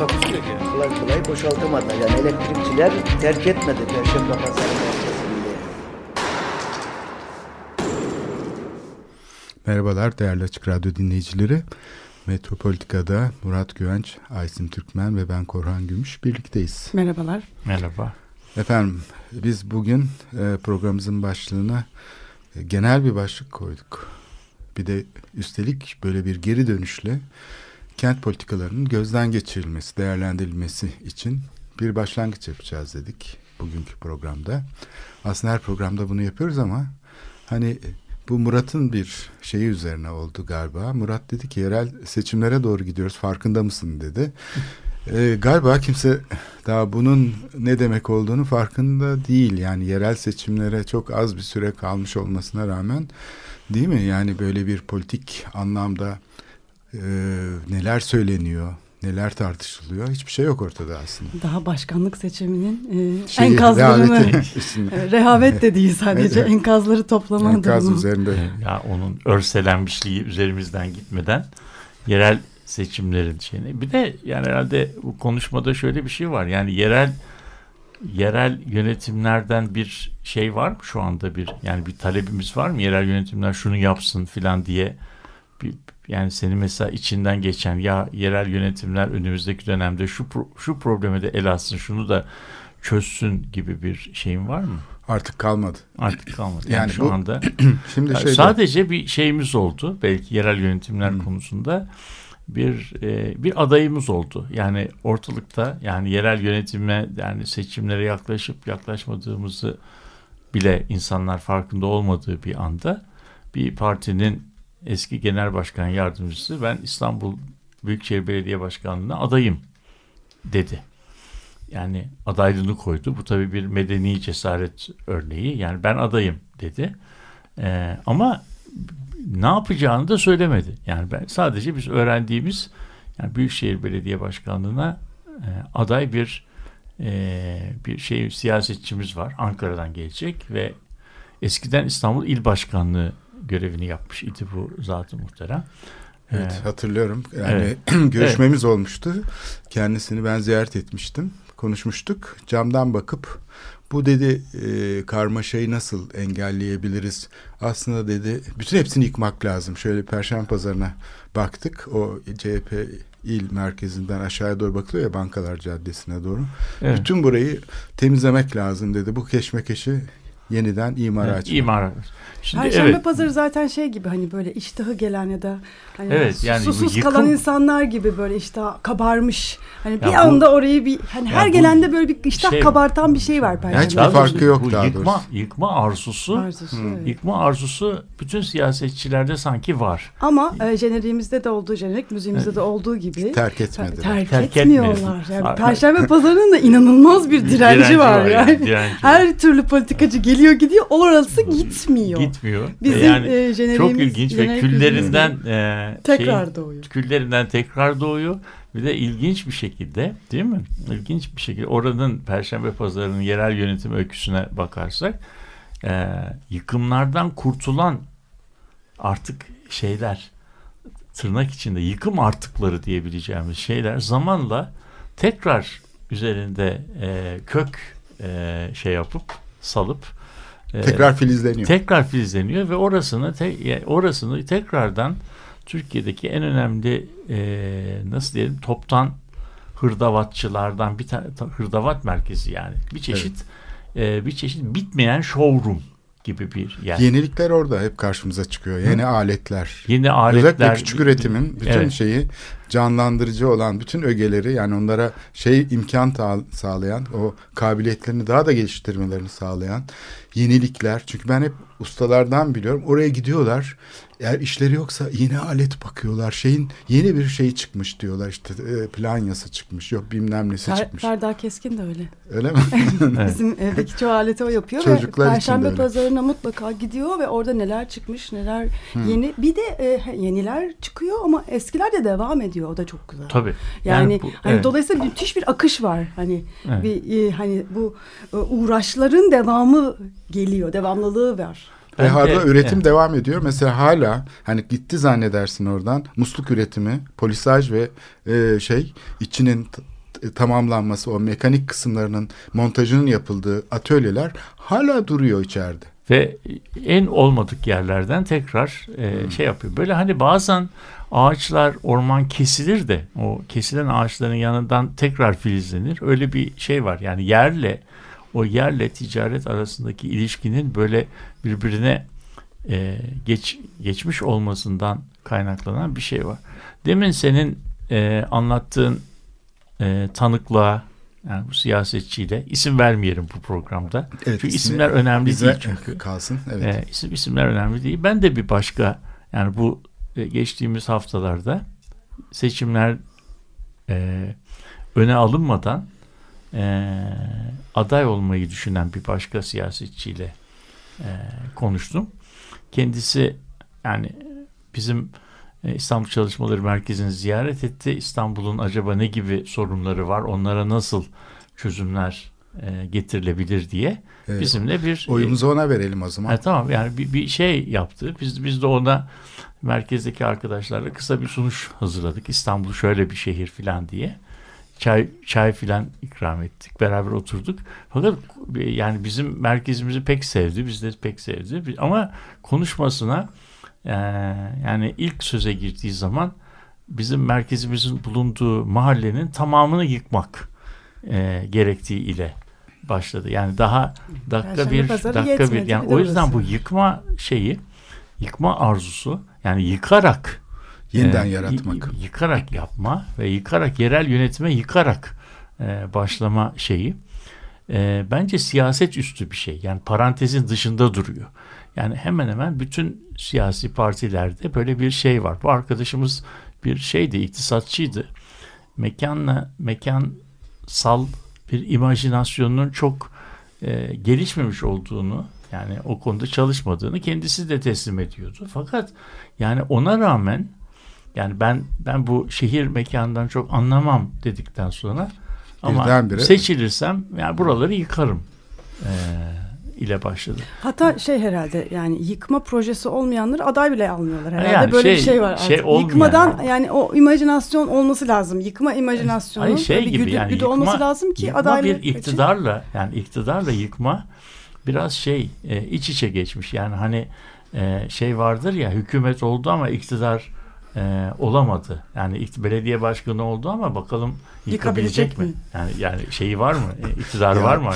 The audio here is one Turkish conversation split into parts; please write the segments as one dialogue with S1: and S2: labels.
S1: Takusu yok yani. Kolay kolay boşaltamadı. Yani elektrikçiler terk etmedi Perşembe Pazarı.
S2: Merhabalar değerli Açık Radyo dinleyicileri. Metropolitika'da Murat Güvenç, Aysin Türkmen ve ben Korhan Gümüş birlikteyiz.
S3: Merhabalar.
S4: Merhaba.
S2: Efendim biz bugün e, programımızın başlığına e, genel bir başlık koyduk. Bir de üstelik böyle bir geri dönüşle kent politikalarının gözden geçirilmesi, değerlendirilmesi için bir başlangıç yapacağız dedik bugünkü programda. Aslında her programda bunu yapıyoruz ama hani bu Murat'ın bir şeyi üzerine oldu galiba. Murat dedi ki yerel seçimlere doğru gidiyoruz farkında mısın dedi. Ee, galiba kimse daha bunun ne demek olduğunu farkında değil. Yani yerel seçimlere çok az bir süre kalmış olmasına rağmen değil mi? Yani böyle bir politik anlamda e, neler söyleniyor, neler tartışılıyor hiçbir şey yok ortada aslında.
S3: Daha başkanlık seçiminin e,
S2: Şeyi,
S3: enkazlarını, rehavet de değil sadece
S2: Evet.
S3: enkazları toplama
S2: Enkaz
S3: durumu.
S2: üzerinde.
S4: Ya onun örselenmişliği üzerimizden gitmeden yerel seçimlerin şeyini. Bir de yani herhalde bu konuşmada şöyle bir şey var. Yani yerel yerel yönetimlerden bir şey var mı şu anda bir yani bir talebimiz var mı? Yerel yönetimler şunu yapsın filan diye bir, yani senin mesela içinden geçen ya yerel yönetimler önümüzdeki dönemde şu pro- şu probleme de el atsın şunu da çözsün gibi bir şeyin var mı?
S2: Artık kalmadı.
S4: Artık kalmadı. Yani,
S2: Yani
S4: şu
S2: bu-
S4: anda
S2: Şimdi
S4: yani
S2: şey
S4: sadece bir şeyimiz oldu. Belki yerel yönetimler
S2: Hmm.
S4: konusunda bir e, bir adayımız oldu. Yani ortalıkta yani yerel yönetime yani seçimlere yaklaşıp yaklaşmadığımızı bile insanlar farkında olmadığı bir anda bir partinin eski genel başkan yardımcısı ben İstanbul Büyükşehir Belediye Başkanlığı'na adayım dedi. Yani adaylığını koydu. Bu tabii bir medeni cesaret örneği. Yani ben adayım dedi. Ee, ama ne yapacağını da söylemedi. Yani ben sadece biz öğrendiğimiz yani Büyükşehir Belediye Başkanlığı'na e, aday bir e, bir şey siyasetçimiz var. Ankara'dan gelecek ve eskiden İstanbul İl Başkanlığı görevini yapmış idi bu zatı muhterem.
S2: Evet
S4: Ee,
S2: hatırlıyorum. Yani görüşmemiz olmuştu. Kendisini ben ziyaret etmiştim. Konuşmuştuk. Camdan bakıp bu dedi e, karmaşayı nasıl engelleyebiliriz? Aslında dedi bütün hepsini yıkmak lazım. Şöyle Perşembe Pazarı'na baktık. O CHP il merkezinden aşağıya doğru bakılıyor ya Bankalar Caddesi'ne doğru.
S4: evet.
S2: Bütün burayı temizlemek lazım dedi. Bu keşmekeşi yeniden imara
S4: Evet,
S2: açmak.
S4: imar. Şimdi
S3: Perşembe
S4: evet.
S3: pazarı zaten şey gibi hani böyle iştahı gelen ya da hani
S4: Evet, yani
S3: susuz
S4: yıkım-
S3: kalan insanlar gibi böyle iştah kabarmış. Hani bir
S4: bu-
S3: anda orayı bir hani her
S4: bu
S3: gelende böyle bir iştah
S4: şey-
S3: kabartan bir şey var Perşembe.
S2: hiçbir
S4: Daha
S2: farkı yok
S4: bu
S2: daha
S4: yıkma,
S2: doğrusu.
S4: Yıkma arzusu,
S3: Arzusu, evet.
S4: yıkma arzusu bütün siyasetçilerde sanki var.
S3: Ama e, jeneriğimizde de olduğu jenerik müziğimizde de olduğu gibi
S2: Terk etmedi.
S3: terk,
S4: Terk
S3: etmiyorlar.
S4: etmiyor.
S3: Yani Perşembe pazarının da inanılmaz bir direnci, var, yani.
S4: direnci var.
S3: Her türlü politikacı geliyor gidiyor orası gitmiyor.
S4: gitmiyor.
S3: Bizim
S4: yani
S3: e,
S4: çok ilginç ve küllerinden e,
S3: tekrar
S4: şeyin-
S3: doğuyor.
S4: küllerinden tekrar doğuyor. Bir de ilginç bir şekilde değil mi? İlginç bir şekilde oranın Perşembe Pazarı'nın yerel yönetim öyküsüne bakarsak e, yıkımlardan kurtulan artık şeyler tırnak içinde yıkım artıkları diyebileceğimiz şeyler zamanla tekrar üzerinde e, kök e, şey yapıp salıp
S2: Tekrar filizleniyor.
S4: tekrar filizleniyor ve orasını te, orasını tekrardan Türkiye'deki en önemli e, nasıl diyelim toptan hırdavatçılardan bir tane hırdavat merkezi yani bir çeşit e, bir çeşit bitmeyen showroom gibi bir yer. Yeni,
S2: Yenilikler orada hep karşımıza çıkıyor. Yeni aletler.
S4: aletler.
S2: Özellikle küçük üretimin bütün
S4: Evet.
S2: şeyi canlandırıcı olan bütün ögeleri yani onlara şey imkan sağlayan o kabiliyetlerini daha da geliştirmelerini sağlayan yenilikler. Çünkü ben hep ustalardan biliyorum oraya gidiyorlar eğer işleri yoksa yine alet bakıyorlar. Şeyin yeni bir şey çıkmış diyorlar. işte e, planyası çıkmış. Yok bilmem nesi
S3: Fer,
S2: çıkmış.
S3: Ferda Keskin de öyle.
S2: Öyle mi?
S3: Bizim evdeki çoğu aleti o yapıyor
S2: Çocuklar
S3: ve
S2: için de
S3: Perşembe
S2: öyle.
S3: pazarına mutlaka gidiyor ve orada neler çıkmış neler yeni bir de e, yeniler çıkıyor ama eskiler de devam ediyor o da çok güzel.
S4: Tabii.
S3: Yani,
S4: bu-
S3: hani
S4: evet.
S3: dolayısıyla müthiş bir akış var. Hani
S4: Evet.
S3: bir e, hani bu e, uğraşların devamı geliyor, devamlılığı var.
S2: Ve
S4: Ben
S2: hala
S4: de-
S2: üretim
S4: evet.
S2: devam ediyor. Mesela hala hani gitti zannedersin oradan musluk üretimi, polisaj ve e, şey içinin tamamlanması o mekanik kısımlarının montajının yapıldığı atölyeler hala duruyor içeride.
S4: Ve en olmadık yerlerden tekrar e, şey yapıyor. Böyle hani bazen ağaçlar, orman kesilir de o kesilen ağaçların yanından tekrar filizlenir. Öyle bir şey var. Yani yerle o yerle ticaret arasındaki ilişkinin böyle birbirine e, geç geçmiş olmasından kaynaklanan bir şey var. Demin senin e, anlattığın e, tanıklığa yani bu siyasetçiyle isim vermeyelim bu programda.
S2: Evet,
S4: Çünkü isimler önemli
S2: Bize
S4: değil çünkü.
S2: kalsın. Evet.
S4: Evet. isim isimler önemli değil. Ben de bir başka yani bu e, geçtiğimiz haftalarda seçimler e, öne alınmadan e, aday olmayı düşünen bir başka siyasetçiyle e, konuştum. Kendisi yani bizim e, İstanbul Çalışmaları Merkezi'ni ziyaret etti. İstanbul'un acaba ne gibi sorunları var, onlara nasıl çözümler e, getirilebilir diye
S2: Evet.
S4: bizimle bir
S2: Oyumuzu ona verelim o zaman.
S4: Ha, tamam yani bir, bir şey yaptı. Biz biz de ona merkezdeki arkadaşlarla kısa bir sunuş hazırladık. İstanbul şöyle bir şehir filan diye. Çay çay filan ikram ettik. Beraber oturduk. Fakat yani bizim merkezimizi pek sevdi. Biz de pek sevdi. Ama konuşmasına e, yani ilk söze girdiği zaman bizim merkezimizin bulunduğu mahallenin tamamını yıkmak e, gerektiği ile başladı. Yani daha dakika bir dakika bir yani
S3: bir
S4: o yüzden
S3: orası.
S4: bu yıkma şeyi yıkma arzusu yani yıkarak
S2: Yeniden
S4: e,
S2: yaratmak.
S4: yıkarak yapma ve yıkarak yerel yönetime yıkarak e, başlama şeyi e, bence siyaset üstü bir şey. Yani parantezin dışında duruyor. Yani hemen hemen bütün siyasi partilerde böyle bir şey var. Bu arkadaşımız bir şeydi, iktisatçıydı. Mekanla mekansal bir imajinasyonun çok e, gelişmemiş olduğunu yani o konuda çalışmadığını kendisi de teslim ediyordu. Fakat yani ona rağmen yani ben ben bu şehir mekanından çok anlamam dedikten sonra ama
S2: Birdenbire-
S4: seçilirsem yani buraları yıkarım e, ile başladı.
S3: Hatta şey herhalde yani yıkma projesi olmayanları aday bile almıyorlar herhalde.
S4: Yani
S3: Böyle bir
S4: şey-
S3: şey var
S4: şey
S3: artık.
S4: olmuyor
S3: Yıkmadan
S4: yani.
S3: yani. o imajinasyon olması lazım. Yıkma imajinasyonu
S4: Hayır şey
S3: bir
S4: gibi
S3: güdü,
S4: yani
S3: güdü
S4: yıkma,
S3: olması lazım ki adaylık
S4: bir
S3: için.
S4: iktidarla yani iktidarla yıkma biraz şey e, iç içe geçmiş. Yani hani e, şey vardır ya hükümet oldu ama iktidar e, olamadı. Yani ikt- belediye başkanı oldu ama bakalım yıkabilecek
S3: Yıkabilecek
S4: mi?
S3: mi?
S4: Yani yani şeyi var mı? E, iktidarı
S2: Ya.
S4: var mı?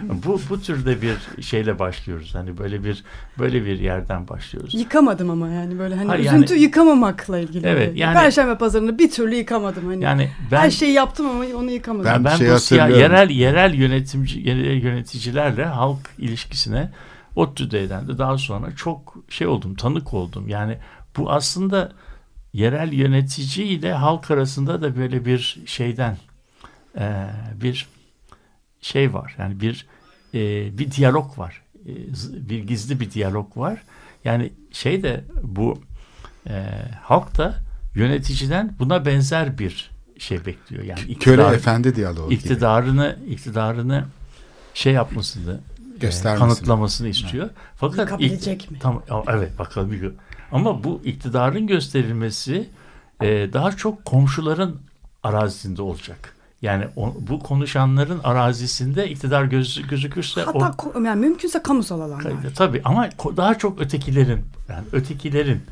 S4: Bu bu türde bir şeyle başlıyoruz. Hani böyle bir böyle bir yerden başlıyoruz.
S3: Yıkamadım ama yani böyle hani
S4: Hayır,
S3: üzüntü
S4: yani-
S3: yıkamamakla ilgili.
S4: Evet,
S3: böyle.
S4: yani-
S3: Perşembe pazarını bir türlü yıkamadım hani.
S4: Yani ben
S3: Her şeyi yaptım ama onu yıkamadım.
S2: Ben-
S4: Ben,
S2: şey
S4: bu siya- yerel yerel yönetimci yerel yöneticilerle halk ilişkisine ODTÜ'den de daha sonra çok şey oldum, tanık oldum. Yani bu aslında yerel yönetici ile halk arasında da böyle bir şeyden eee, bir şey var. Yani bir eee, bir diyalog var. Z- bir gizli bir diyalog var. Yani şey de bu eee, halk da yöneticiden buna benzer bir şey bekliyor. Yani
S2: Köle
S4: iktidar-
S2: efendi diyaloğu gibi.
S4: iktidarını iktidarını şey yapmasını e,
S2: Göstermesini.
S4: kanıtlamasını istiyor. Fakat
S3: Yıkabilecek mi?
S4: Tam evet bakalım bir gün. Ama bu iktidarın gösterilmesi e, daha çok komşuların arazisinde olacak. Yani o- bu konuşanların arazisinde iktidar göz, gözükürse
S3: Hatta
S4: o
S3: yani mümkünse kamusal alanlar.
S4: Tabii ama daha çok ötekilerin yani ötekilerin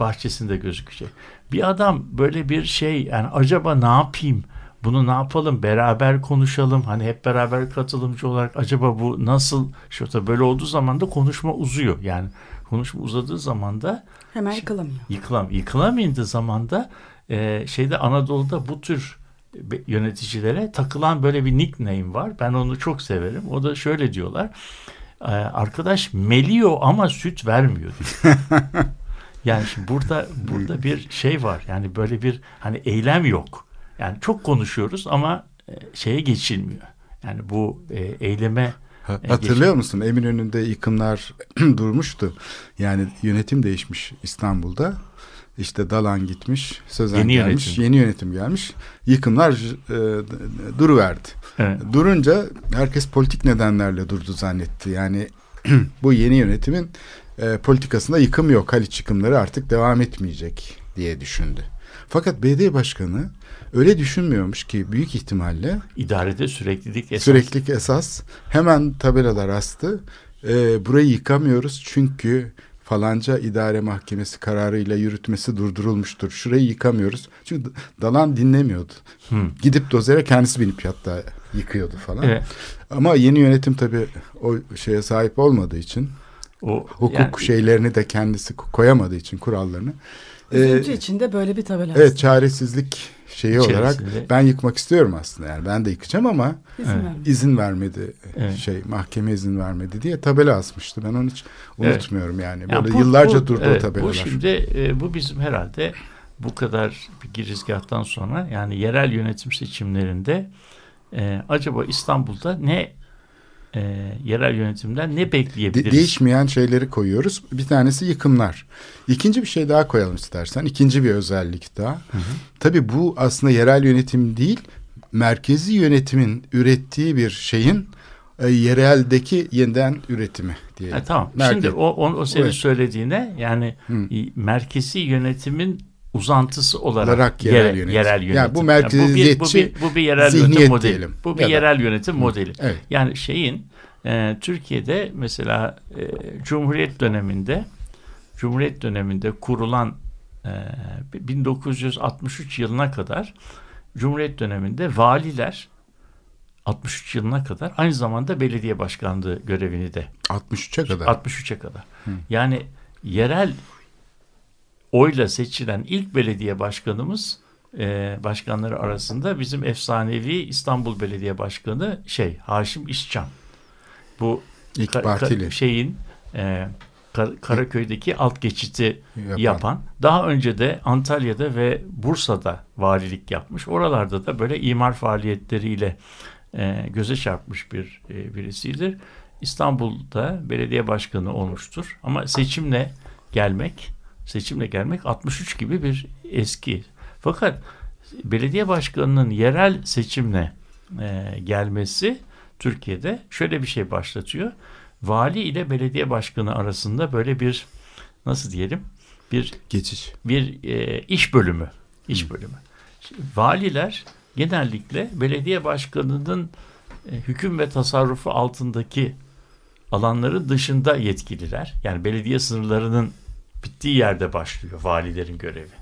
S4: bahçesinde gözükecek. Bir adam böyle bir şey yani acaba ne yapayım? Bunu ne yapalım? Beraber konuşalım. Hani hep beraber katılımcı olarak acaba bu nasıl? Şurada böyle olduğu zaman da konuşma uzuyor. Yani konuşma uzadığı zaman da
S3: Hemen yıkılamıyor.
S4: yıkılam yıkılamayındığı zaman da e, şeyde Anadolu'da bu tür be- yöneticilere takılan böyle bir nickname var. Ben onu çok severim. O da şöyle diyorlar. E, arkadaş meliyor ama süt vermiyor diyor. yani şimdi burada burada bir şey var. Yani böyle bir hani eylem yok. Yani çok konuşuyoruz ama e, şeye geçilmiyor. Yani bu e, eyleme
S2: Ha-
S4: E,
S2: Hatırlıyor
S4: geçin.
S2: musun? Eminönü'nde yıkımlar durmuştu. Yani yönetim değişmiş İstanbul'da. İşte Dalan gitmiş, Sözen
S4: Yeni
S2: gelmiş,
S4: yönetim.
S2: yeni yönetim gelmiş. Yıkımlar e, duruverdi.
S4: evet,
S2: Durunca herkes politik nedenlerle durdu zannetti. Yani bu yeni yönetimin e, politikasında yıkım yok. Haliç yıkımları artık devam etmeyecek diye düşündü. Fakat BD Başkanı öyle düşünmüyormuş ki büyük ihtimalle
S4: idarede süreklilik esas.
S2: Süreklilik esas. Hemen tabelalar astı. Ee, burayı yıkamıyoruz çünkü falanca idare mahkemesi kararıyla yürütmesi durdurulmuştur. Şurayı yıkamıyoruz. Çünkü Dalan dinlemiyordu.
S4: Hı.
S2: Gidip dozere kendisi binip hatta yıkıyordu falan.
S4: Evet.
S2: Ama yeni yönetim tabii o şeye sahip olmadığı için
S4: O
S2: hukuk
S4: yani-
S2: şeylerini de kendisi koyamadığı için kurallarını. Ee,
S3: Üzüntü içinde böyle bir tabela.
S2: evet çaresizlik şeyi olarak
S4: İçerisinde.
S2: ben yıkmak istiyorum aslında yani ben de yıkacağım ama
S3: İzin
S4: Evet.
S3: vermiyor.
S2: izin vermedi
S4: Evet.
S2: şey mahkeme izin vermedi diye tabela asmıştı. Ben onu hiç
S4: Evet.
S2: unutmuyorum yani.
S4: Yani
S2: Böyle
S4: bu-
S2: yıllarca
S4: bu-
S2: durdu
S4: evet,
S2: o tabelalar.
S4: Bu şimdi e, bu bizim herhalde bu kadar bir girizgahtan sonra yani yerel yönetim seçimlerinde e, acaba İstanbul'da ne e, yerel yönetimden ne
S2: De-
S4: bekleyebiliriz?
S2: değişmeyen şeyleri koyuyoruz. Bir tanesi yıkımlar. İkinci bir şey daha koyalım istersen. İkinci bir özellik daha. Tabii bu aslında yerel yönetim değil, merkezi yönetimin ürettiği bir şeyin e, yereldeki yeniden üretimi diye.
S4: Ha, tamam.
S2: Merkez-
S4: Şimdi o, o, o senin
S2: Evet.
S4: söylediğine yani
S2: Hı.
S4: merkezi yönetimin uzantısı olarak,
S2: Olarak yerel
S4: yerel,
S2: yönetim.
S4: yerel
S2: Yani
S4: yönetim.
S2: bu
S4: bu, bir, bu,
S2: merkeziyetçi
S4: bir, bu bir yerel yönetim modeli.
S2: diyelim.
S4: Bu bir
S2: Ya da-
S4: yerel yönetim modeli.
S2: Evet.
S4: Yani şeyin e, Türkiye'de mesela e, Cumhuriyet döneminde Cumhuriyet döneminde kurulan e, 1963 yılına kadar Cumhuriyet döneminde valiler 63 yılına kadar aynı zamanda belediye başkanlığı görevini de
S2: 63'e kadar.
S4: 63'e kadar. Yani yerel oyla seçilen ilk belediye başkanımız e, başkanları arasında bizim efsanevi İstanbul Belediye Başkanı şey Haşim İşcan. Bu
S2: İlk
S4: ka- ka-
S2: partili
S4: şeyin e, Kar- Karaköy'deki alt geçiti
S2: yapan.
S4: yapan. Daha önce de Antalya'da ve Bursa'da valilik yapmış. Oralarda da böyle imar faaliyetleriyle e, göze çarpmış bir e, birisidir. İstanbul'da belediye başkanı olmuştur. Ama seçimle gelmek, seçimle gelmek 63 gibi bir eski. Fakat belediye başkanının yerel seçimle e, gelmesi Türkiye'de şöyle bir şey başlatıyor. Vali ile belediye başkanı arasında böyle bir nasıl diyelim bir
S2: Geçiş.
S4: bir e, iş bölümü. iş bölümü. Şimdi valiler genellikle belediye başkanının e, hüküm ve tasarrufu altındaki alanların dışında yetkililer. Yani belediye sınırlarının bittiği yerde başlıyor valilerin görevi.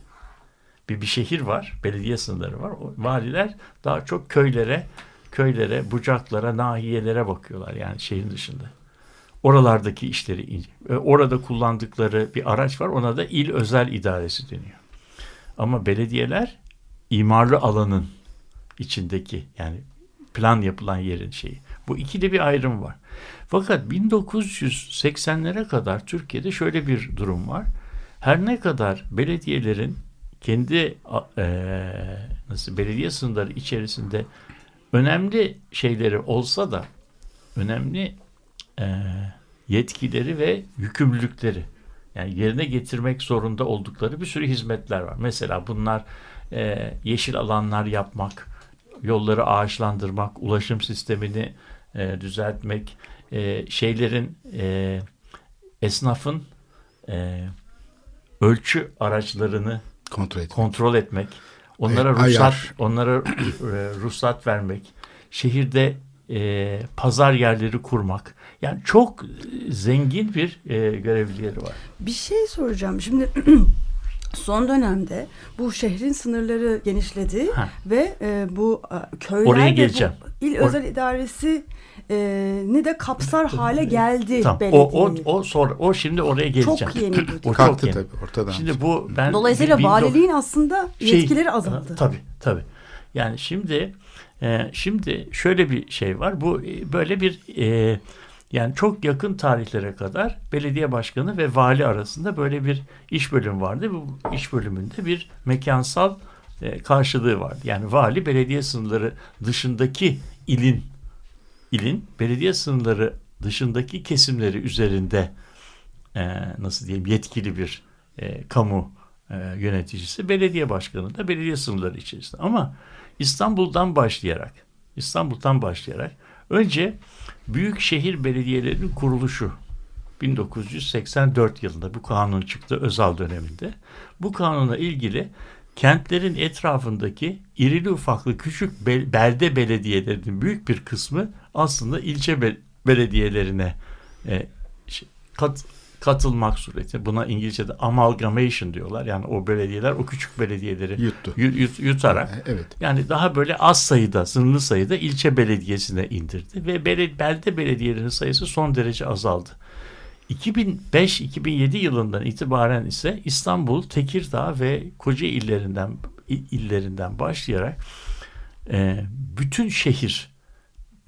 S4: Bir, bir şehir var, belediye sınırları var. O, valiler daha çok köylere, köylere, bucaklara, nahiyelere bakıyorlar yani şehrin dışında. Oralardaki işleri, e, orada kullandıkları bir araç var. Ona da il özel idaresi deniyor. Ama belediyeler imarlı alanın içindeki yani plan yapılan yerin şeyi. Bu ikili bir ayrım var. Fakat 1980'lere kadar Türkiye'de şöyle bir durum var. Her ne kadar belediyelerin kendi eee, nasıl belediye sınırları içerisinde önemli şeyleri olsa da önemli eee, yetkileri ve yükümlülükleri yani yerine getirmek zorunda oldukları bir sürü hizmetler var. Mesela bunlar eee, yeşil alanlar yapmak, yolları ağaçlandırmak, ulaşım sistemini eee, düzeltmek, eee, şeylerin eee, esnafın eee, ölçü araçlarını
S2: Kontrol et.
S4: kontrol etmek, onlara
S2: Ay-
S4: ruhsat,
S2: ayar.
S4: onlara e, ruhsat vermek, şehirde e, pazar yerleri kurmak. Yani çok e, zengin bir e, görevlileri var.
S3: Bir şey soracağım. Şimdi son dönemde bu şehrin sınırları genişledi
S4: Ha.
S3: ve e, bu e, köyler
S4: Oraya geleceğim.
S3: bu il
S4: Or-
S3: özel idaresi e, ni de kapsar hale geldi
S4: Tamam. O, o, o, sonra, o şimdi oraya geleceğim.
S3: Çok yeni bu.
S4: o çok
S2: Kalktı tabii ortadan.
S4: Şimdi bu ben
S3: Dolayısıyla
S4: bin-
S3: valiliğin aslında
S4: şey-
S3: yetkileri azaldı.
S4: Tabii tabii. Yani şimdi e, şimdi şöyle bir şey var. Bu e, böyle bir e, yani çok yakın tarihlere kadar belediye başkanı ve vali arasında böyle bir iş bölümü vardı. Bu iş bölümünde bir mekansal e, karşılığı vardı. Yani vali belediye sınırları dışındaki ilin ilin belediye sınırları dışındaki kesimleri üzerinde e, nasıl diyeyim yetkili bir e, kamu yöneticisi, belediye başkanı da belediye sınırları içerisinde. Ama İstanbul'dan başlayarak, İstanbul'dan başlayarak önce büyük şehir belediyelerinin kuruluşu 1984 yılında bu kanun çıktı Özal döneminde. Bu kanuna ilgili kentlerin etrafındaki irili ufaklı küçük bel- belde belediyelerinin büyük bir kısmı aslında ilçe be- belediyelerine e, kat, katılmak sureti. Buna İngilizce'de amalgamation diyorlar. Yani o belediyeler o küçük belediyeleri
S2: Yuttu.
S4: yu- yut- yutarak
S2: E, Evet.
S4: yani daha böyle az sayıda, sınırlı sayıda ilçe belediyesine indirdi ve bele- belde belediyelerinin sayısı son derece azaldı. 2005-2007 yılından itibaren ise İstanbul, Tekirdağ ve Koca illerinden illerinden başlayarak e, bütün şehir,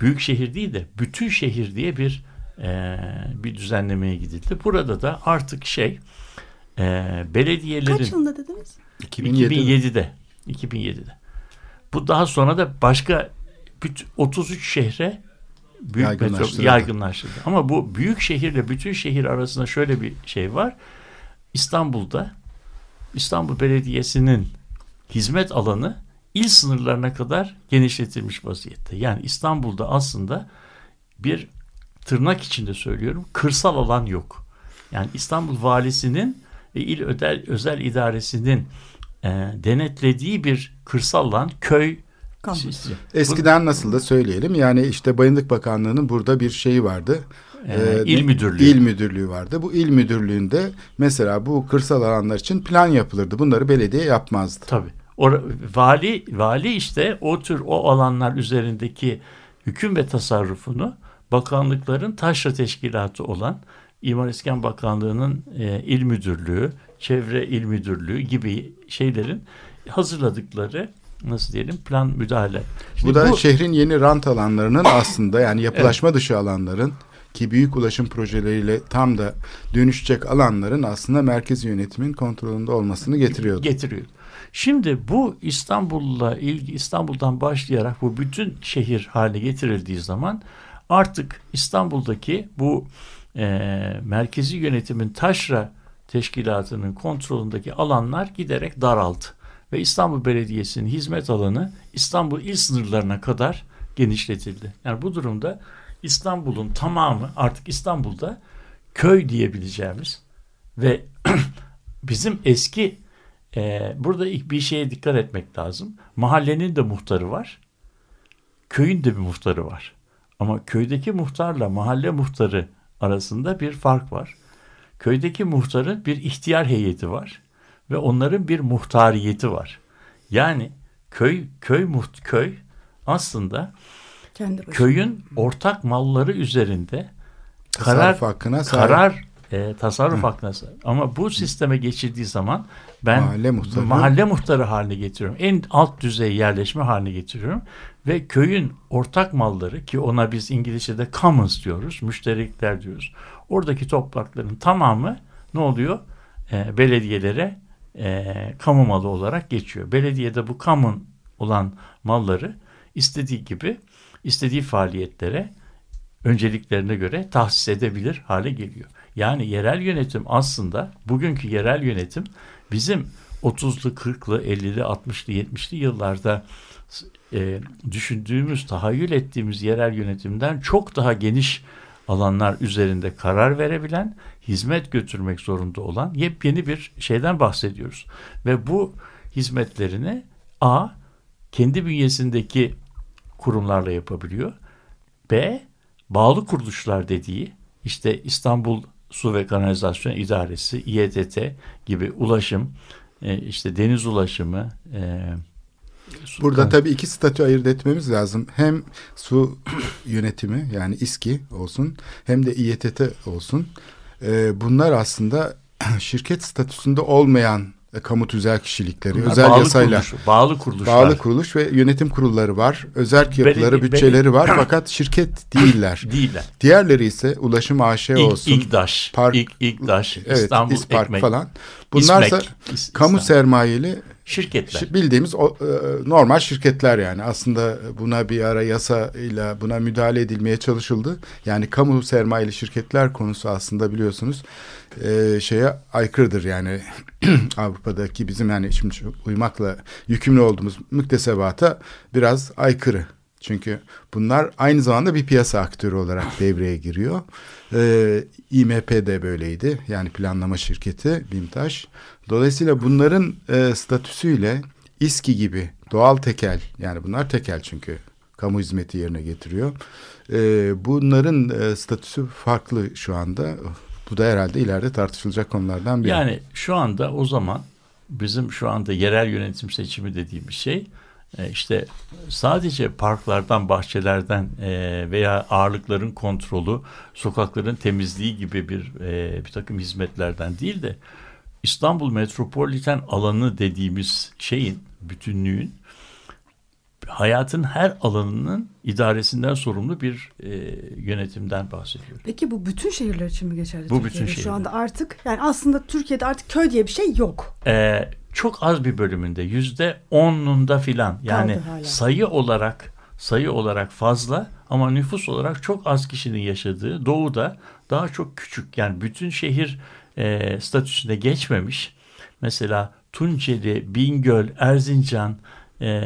S4: büyük şehir değil de bütün şehir diye bir e, bir düzenlemeye gidildi. Burada da artık şey e, belediyelerin
S3: Kaç yılında dediniz?
S2: 2007.
S4: 2007'de. 2007'de. Bu daha sonra da başka bütün 33 şehre büyük metro
S2: Yaygınlaştırıldı.
S4: yaygınlaştırdı. Ama bu büyük şehirle bütün şehir arasında şöyle bir şey var. İstanbul'da İstanbul Belediyesi'nin hizmet alanı il sınırlarına kadar genişletilmiş vaziyette. Yani İstanbul'da aslında bir tırnak içinde söylüyorum kırsal alan yok. Yani İstanbul Valisi'nin ve il özel, özel idaresinin e, denetlediği bir kırsal alan köy
S3: Kalmadı.
S2: Eskiden nasıl da söyleyelim. Yani işte Bayındık Bakanlığı'nın burada bir şeyi vardı. Ee,
S4: il müdürlüğü.
S2: İl müdürlüğü vardı. Bu il müdürlüğünde mesela bu kırsal alanlar için plan yapılırdı. Bunları belediye yapmazdı.
S4: Tabii. Ora- vali vali işte o tür o alanlar üzerindeki hüküm ve tasarrufunu bakanlıkların taşra teşkilatı olan İmar İskan Bakanlığı'nın e, il müdürlüğü, çevre il müdürlüğü gibi şeylerin hazırladıkları nasıl diyelim plan müdahale. Şimdi
S2: bu da şehrin yeni rant alanlarının aslında yani yapılaşma dışı alanların ki büyük ulaşım projeleriyle tam da dönüşecek alanların aslında merkezi yönetimin kontrolünde olmasını getiriyordu.
S4: getiriyor. Şimdi bu İstanbul'la ilgi İstanbul'dan başlayarak bu bütün şehir haline getirildiği zaman artık İstanbul'daki bu e, merkezi yönetimin taşra teşkilatının kontrolündeki alanlar giderek daraldı. Ve İstanbul Belediyesi'nin hizmet alanı İstanbul il sınırlarına kadar genişletildi. Yani bu durumda İstanbul'un tamamı artık İstanbul'da köy diyebileceğimiz ve bizim eski e, burada ilk bir şeye dikkat etmek lazım. Mahallenin de muhtarı var. Köyün de bir muhtarı var. Ama köydeki muhtarla mahalle muhtarı arasında bir fark var. Köydeki muhtarın bir ihtiyar heyeti var ve onların bir muhtariyeti var. Yani köy köy muht köy aslında
S3: Kendi başına.
S4: köyün ortak malları üzerinde karar
S2: Tasarruf hakkına sahip.
S4: karar e, tasarruf hakkına sahip. Ama bu sisteme geçildiği zaman ben
S2: Mahalle muhtarı.
S4: mahalle muhtarı haline getiriyorum. En alt düzey yerleşme haline getiriyorum ve köyün ortak malları ki ona biz İngilizce'de commons diyoruz, müşterekler diyoruz. Oradaki toprakların tamamı ne oluyor? E, belediyelere e, kamu malı olarak geçiyor. Belediyede bu common olan malları istediği gibi istediği faaliyetlere önceliklerine göre tahsis edebilir hale geliyor. Yani yerel yönetim aslında bugünkü yerel yönetim bizim 30'lu, 40'lı, 50'li, 60'lı, 70'li yıllarda e, düşündüğümüz, tahayyül ettiğimiz yerel yönetimden çok daha geniş alanlar üzerinde karar verebilen, hizmet götürmek zorunda olan yepyeni bir şeyden bahsediyoruz. Ve bu hizmetlerini A, kendi bünyesindeki kurumlarla yapabiliyor. B, bağlı kuruluşlar dediği işte İstanbul Su ve Kanalizasyon İdaresi, İETT gibi ulaşım, e, işte deniz ulaşımı, e, su-
S2: Burada
S4: ka-
S2: tabii iki statü ayırt etmemiz lazım. Hem su yönetimi yani İSKİ olsun hem de İETT olsun. Ee, bunlar aslında şirket statüsünde olmayan e, kamu tüzel kişilikleri,
S4: bunlar
S2: özel
S4: bağlı
S2: yasayla
S4: kuruluş, bağlı kuruluşlar.
S2: bağlı kuruluş ve yönetim kurulları var. Özerk yapıları,
S4: Belediye-
S2: bütçeleri var fakat şirket değiller.
S4: değiller.
S2: Diğerleri ise ulaşım AŞ
S4: İlk,
S2: olsun.
S4: İlkdaş,
S2: Park-
S4: İlk, İlkdaş,
S2: evet,
S4: İstanbul
S2: İspark
S4: Ekmek,
S2: falan. Bunlarsa
S4: İsmek, İs-
S2: kamu sermayeli
S4: şirketler.
S2: Şi- Bildiğimiz o, e, normal şirketler yani aslında buna bir ara yasa ile buna müdahale edilmeye çalışıldı. Yani kamu sermayeli şirketler konusu aslında biliyorsunuz e, şeye aykırıdır yani Avrupa'daki bizim yani şimdi uymakla yükümlü olduğumuz müktesebata biraz aykırı. Çünkü bunlar aynı zamanda bir piyasa aktörü olarak devreye giriyor. Ee, IMP de böyleydi. Yani planlama şirketi BİMTAŞ. Dolayısıyla bunların e, statüsüyle İSKİ gibi doğal tekel yani bunlar tekel çünkü kamu hizmeti yerine getiriyor. Ee, bunların e, statüsü farklı şu anda. Bu da herhalde ileride tartışılacak konulardan biri.
S4: Yani şu anda o zaman bizim şu anda yerel yönetim seçimi dediğimiz şey e, işte sadece parklardan, bahçelerden e, veya ağırlıkların kontrolü, sokakların temizliği gibi bir e, bir takım hizmetlerden değil de İstanbul metropoliten alanı dediğimiz şeyin, bütünlüğün hayatın her alanının idaresinden sorumlu bir e, yönetimden bahsediyoruz.
S3: Peki bu bütün şehirler için mi geçerli?
S4: Bu
S3: Türkiye'de?
S4: bütün
S3: Şu
S4: şehirler.
S3: anda artık yani aslında Türkiye'de artık köy diye bir şey yok.
S4: Ee, çok az bir bölümünde yüzde onunda filan. Yani sayı olarak sayı olarak fazla ama nüfus olarak çok az kişinin yaşadığı doğuda daha çok küçük. Yani bütün şehir e, statüsüne geçmemiş. Mesela Tunceli, Bingöl, Erzincan, e,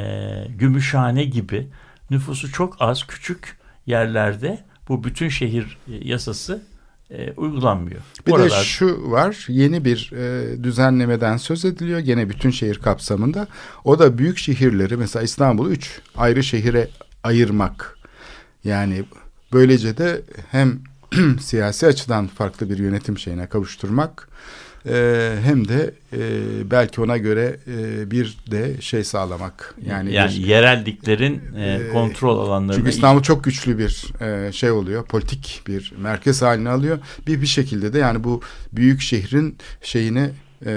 S4: Gümüşhane gibi nüfusu çok az küçük yerlerde bu bütün şehir e, yasası e, uygulanmıyor.
S2: Bir de
S4: Oralar-
S2: şu var yeni bir e, düzenlemeden söz ediliyor gene bütün şehir kapsamında. O da büyük şehirleri mesela İstanbul'u üç ayrı şehire ayırmak. Yani böylece de hem siyasi açıdan farklı bir yönetim şeyine kavuşturmak e, hem de e, belki ona göre e, bir de şey sağlamak. Yani,
S4: Yani,
S2: bir-
S4: yerelliklerin e,
S2: e,
S4: kontrol alanlarına
S2: çünkü İstanbul çok güçlü bir e, şey oluyor, politik bir merkez haline alıyor. Bir bir şekilde de yani bu büyük şehrin şeyini e,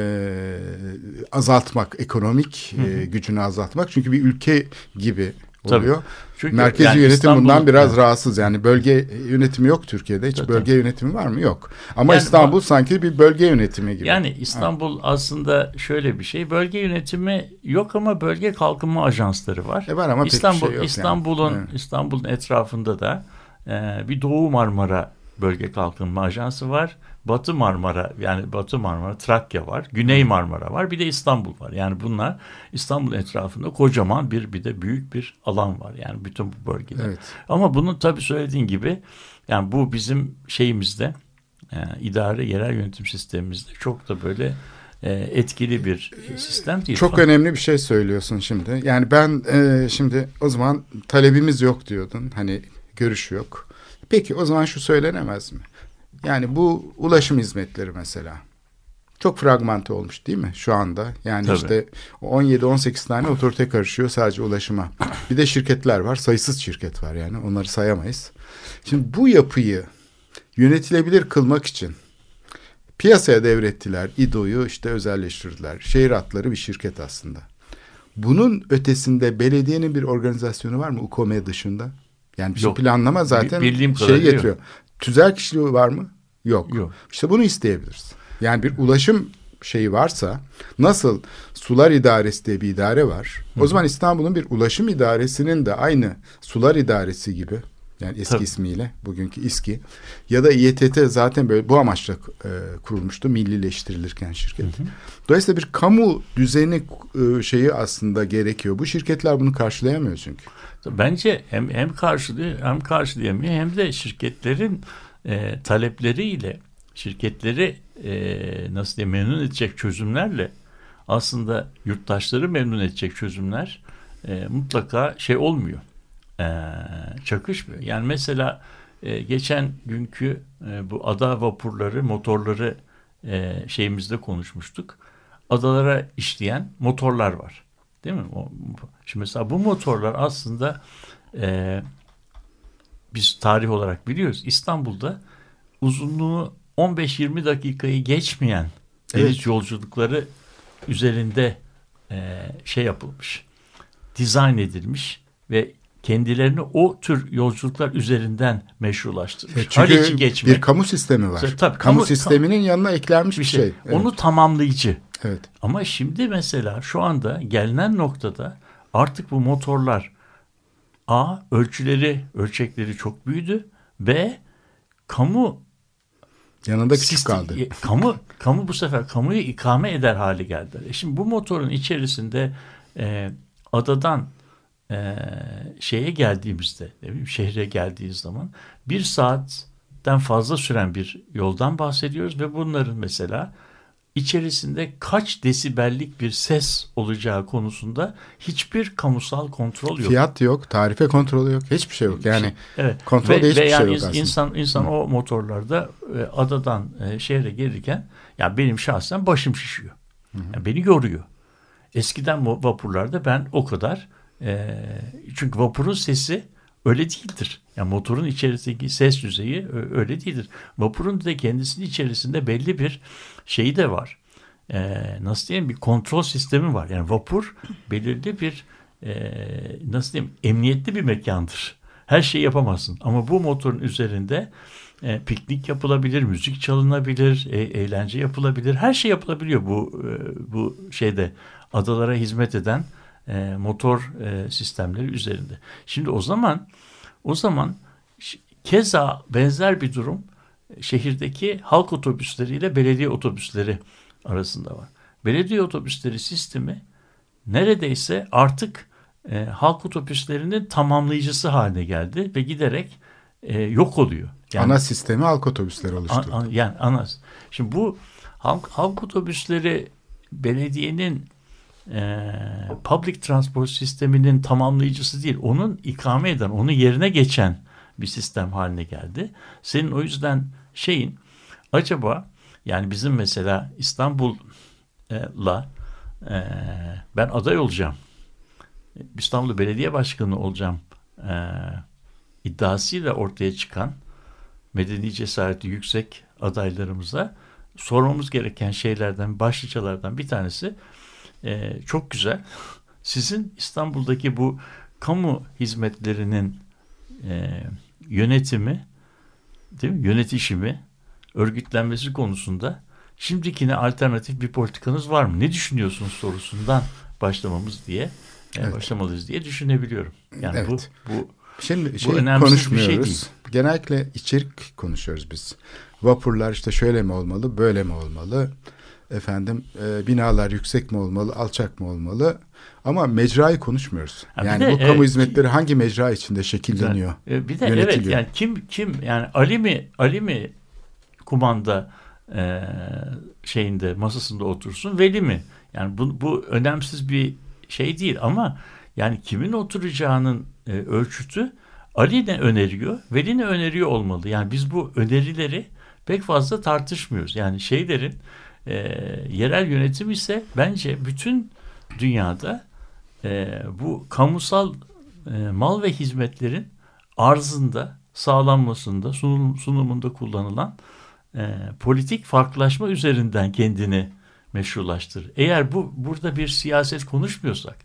S2: azaltmak, ekonomik e, gücünü azaltmak. Çünkü bir ülke gibi
S4: Tabii.
S2: oluyor.
S4: Çünkü
S2: Merkezi
S4: yani
S2: yönetim bundan
S4: İstanbul'un-
S2: biraz
S4: Evet.
S2: rahatsız. Yani bölge yönetimi yok Türkiye'de. Hiç
S4: Tabii.
S2: bölge yönetimi var mı? Yok. Ama
S4: Yani
S2: İstanbul
S4: bu-
S2: sanki bir bölge yönetimi gibi.
S4: Yani İstanbul aslında şöyle bir şey. Bölge yönetimi yok ama bölge kalkınma ajansları var.
S2: E var ama pek bir
S4: İstanbul
S2: şey yok yani.
S4: İstanbul'un
S2: Evet.
S4: İstanbul'un etrafında da e, bir Doğu Marmara Bölge Kalkınma Ajansı var. Batı Marmara yani Batı Marmara, Trakya var. Güney Marmara var. Bir de İstanbul var. Yani bunlar İstanbul etrafında kocaman bir bir de büyük bir alan var. Yani bütün bu bölgede.
S2: Evet.
S4: Ama bunun tabii söylediğin gibi yani bu bizim şeyimizde e, idare yerel yönetim sistemimizde çok da böyle e, etkili bir sistem değil.
S2: Çok önemli bir şey söylüyorsun şimdi. Yani ben e, şimdi o zaman talebimiz yok diyordun. Hani görüş yok. Peki o zaman şu söylenemez mi? Yani bu ulaşım hizmetleri mesela. Çok fragmente olmuş değil mi şu anda? Yani
S4: Tabii.
S2: işte 17-18 tane otorite karışıyor sadece ulaşıma. Bir de şirketler var. Sayısız şirket var yani. Onları sayamayız. Şimdi bu yapıyı yönetilebilir kılmak için piyasaya devrettiler. İDO'yu işte özelleştirdiler. Şehir hatları bir şirket aslında. Bunun ötesinde belediyenin bir organizasyonu var mı UKOME dışında? Yani şu
S4: Yok.
S2: planlama zaten
S4: bildiğim
S2: şey getiriyor. Tüzel kişiliği var mı? Yok.
S4: Yok.
S2: İşte bunu isteyebiliriz. Yani bir ulaşım şeyi varsa nasıl sular idaresi diye bir idare var. O zaman İstanbul'un bir ulaşım idaresinin de aynı sular idaresi gibi yani eski
S4: Tabii.
S2: ismiyle bugünkü İSKİ ya da İETT zaten böyle bu amaçla e, kurulmuştu millileştirilirken şirket. Dolayısıyla bir kamu düzeni e, şeyi aslında gerekiyor. Bu şirketler bunu karşılayamıyor çünkü.
S4: Bence hem hem karşılıyor hem karşılayamıyor hem de şirketlerin e, talepleriyle şirketleri e, nasıl diyeyim memnun edecek çözümlerle aslında yurttaşları memnun edecek çözümler e, mutlaka şey olmuyor. E, çakışmıyor. Yani mesela e, geçen günkü e, bu ada vapurları motorları e, şeyimizde konuşmuştuk. adalara işleyen motorlar var. Değil mi? O, şimdi mesela bu motorlar aslında e, biz tarih olarak biliyoruz. İstanbul'da uzunluğu 15-20 dakikayı geçmeyen deniz
S2: Evet.
S4: yolculukları üzerinde e, şey yapılmış. Dizayn edilmiş ve kendilerini o tür yolculuklar üzerinden meşrulaştırmış.
S2: E, Çünkü
S4: Haliç'i geçmek.
S2: bir kamu sistemi var.
S4: Tabii,
S2: kamu,
S4: kamu-
S2: sisteminin yanına eklenmiş
S4: bir
S2: bir
S4: şey.
S2: şey. Evet.
S4: Onu tamamlayıcı.
S2: evet.
S4: Ama şimdi mesela şu anda gelinen noktada artık bu motorlar A ölçüleri, ölçekleri çok büyüdü. B kamu
S2: Yanında küçük
S4: sistem-
S2: kaldı.
S4: Kamu kamu bu sefer kamuyu ikame eder hale geldi. E şimdi bu motorun içerisinde e, adadan e, şeye geldiğimizde, ne bileyim, şehre geldiğiniz zaman bir saatten fazla süren bir yoldan bahsediyoruz ve bunların mesela içerisinde kaç desibellik bir ses olacağı konusunda hiçbir kamusal kontrol yok.
S2: Fiyat yok, tarife kontrolü yok, hiçbir şey yok. Yani
S4: Evet.
S2: kontrolde
S4: ve,
S2: hiçbir
S4: ve
S2: şey
S4: yani
S2: yok aslında.
S4: insan insan o motorlarda e, adadan e, şehre gelirken ya benim şahsen başım şişiyor. Yani beni yoruyor. Eskiden vapurlarda ben o kadar e, çünkü vapurun sesi öyle değildir. Yani motorun içerisindeki ses düzeyi öyle değildir. Vapurun da kendisinin içerisinde belli bir şeyi de var. E, nasıl diyeyim bir kontrol sistemi var. Yani vapur belirli bir e, nasıl diyeyim emniyetli bir mekandır. Her şeyi yapamazsın. Ama bu motorun üzerinde e, piknik yapılabilir, müzik çalınabilir, e, eğlence yapılabilir. Her şey yapılabiliyor bu e, bu şeyde adalara hizmet eden e, motor e, sistemleri üzerinde. Şimdi o zaman o zaman keza benzer bir durum e, şehirdeki halk otobüsleriyle belediye otobüsleri arasında var. Belediye otobüsleri sistemi neredeyse artık e, halk otobüslerinin tamamlayıcısı haline geldi ve giderek e, yok oluyor. Yani,
S2: ana sistemi halk otobüsleri
S4: an-
S2: oluşturdu.
S4: an- yani ana. Şimdi bu halk, halk otobüsleri belediyenin e, public transport sisteminin tamamlayıcısı değil. Onun ikame eden, onun yerine geçen bir sistem haline geldi. Senin o yüzden şeyin acaba yani bizim mesela İstanbul'la e, ben aday olacağım. İstanbul Belediye Başkanı olacağım e, iddiasıyla ortaya çıkan medeni cesareti yüksek adaylarımıza sormamız gereken şeylerden, başlıcalardan bir tanesi e, çok güzel. Sizin İstanbul'daki bu kamu hizmetlerinin e, yönetimi, değil mi? Yönetişimi, örgütlenmesi konusunda şimdikine alternatif bir politikanız var mı? Ne düşünüyorsunuz sorusundan başlamamız diye, e,
S2: Evet.
S4: başlamalıyız diye düşünebiliyorum. Yani
S2: Evet.
S4: bu bu
S2: Şimdi şey
S4: önemsiz bir şey
S2: konuşmuyoruz.
S4: değil.
S2: Genellikle içerik konuşuyoruz biz. Vapurlar işte şöyle mi olmalı, böyle mi olmalı? Efendim e, binalar yüksek mi olmalı, alçak mı olmalı? Ama mecrayı konuşmuyoruz.
S4: Ha,
S2: yani
S4: de,
S2: bu kamu
S4: evet,
S2: hizmetleri hangi mecra içinde şekilleniyor?
S4: E, Bir de evet yani kim kim yani Ali mi Ali mi kumanda e, şeyinde masasında otursun Veli mi? Yani bu, bu önemsiz bir şey değil ama yani kimin oturacağının e, ölçütü Ali ne öneriyor, Veli ne öneriyor olmalı. Yani biz bu önerileri pek fazla tartışmıyoruz. Yani şeylerin e, yerel yönetim ise bence bütün dünyada e, bu kamusal e, mal ve hizmetlerin arzında, sağlanmasında, sunum, sunumunda kullanılan e, politik farklılaşma üzerinden kendini meşrulaştırır. Eğer bu burada bir siyaset konuşmuyorsak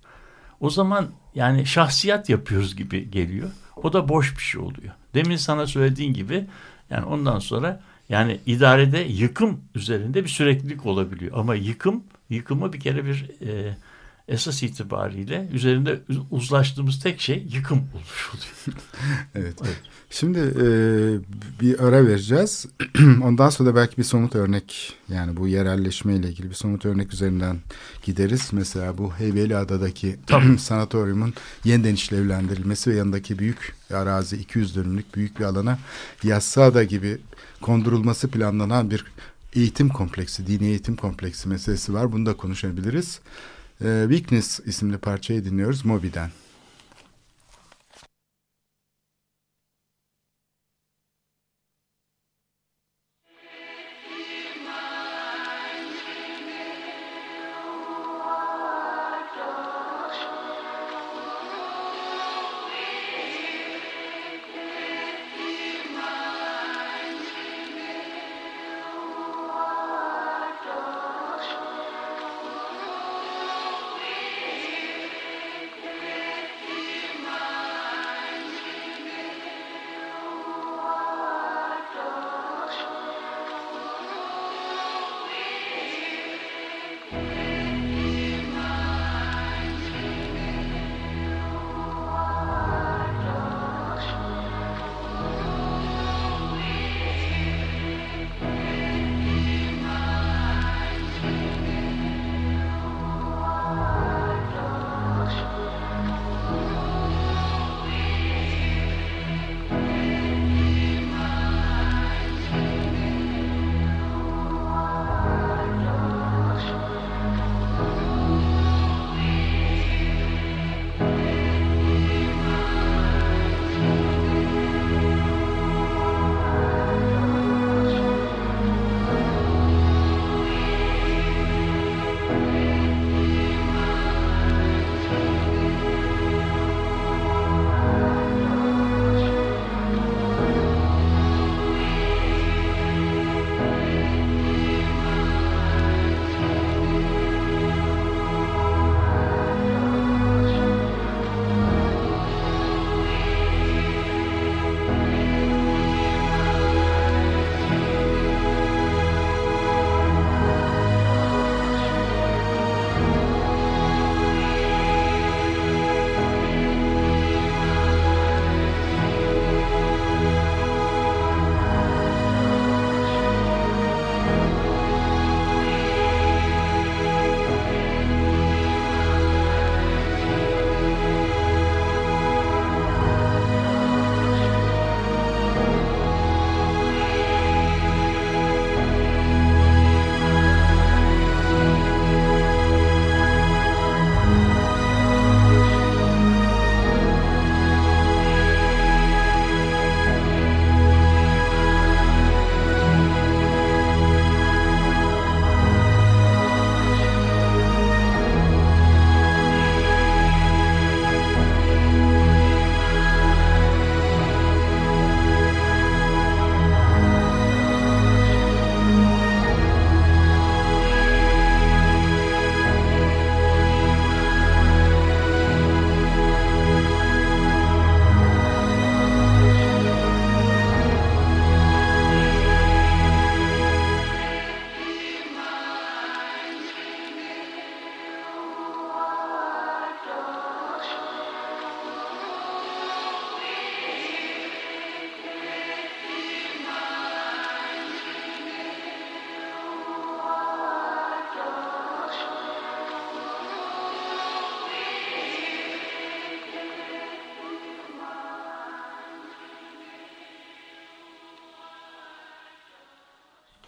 S4: o zaman yani şahsiyat yapıyoruz gibi geliyor. O da boş bir şey oluyor. Demin sana söylediğin gibi yani ondan sonra yani idarede yıkım üzerinde bir süreklilik olabiliyor. Ama yıkım, yıkımı bir kere bir e, esas itibariyle üzerinde uzlaştığımız tek şey yıkım olmuş oluyor.
S2: Evet. Şimdi e, bir ara vereceğiz. Ondan sonra da belki bir somut örnek yani bu yerelleşme ile ilgili bir somut örnek üzerinden gideriz. Mesela bu Heybeliada'daki sanatoryumun yeniden işlevlendirilmesi ve yanındaki büyük arazi 200 dönümlük büyük bir alana Yassıada gibi kondurulması planlanan bir eğitim kompleksi, dini eğitim kompleksi meselesi var. Bunu da konuşabiliriz. E, Weakness isimli parçayı dinliyoruz Moby'den.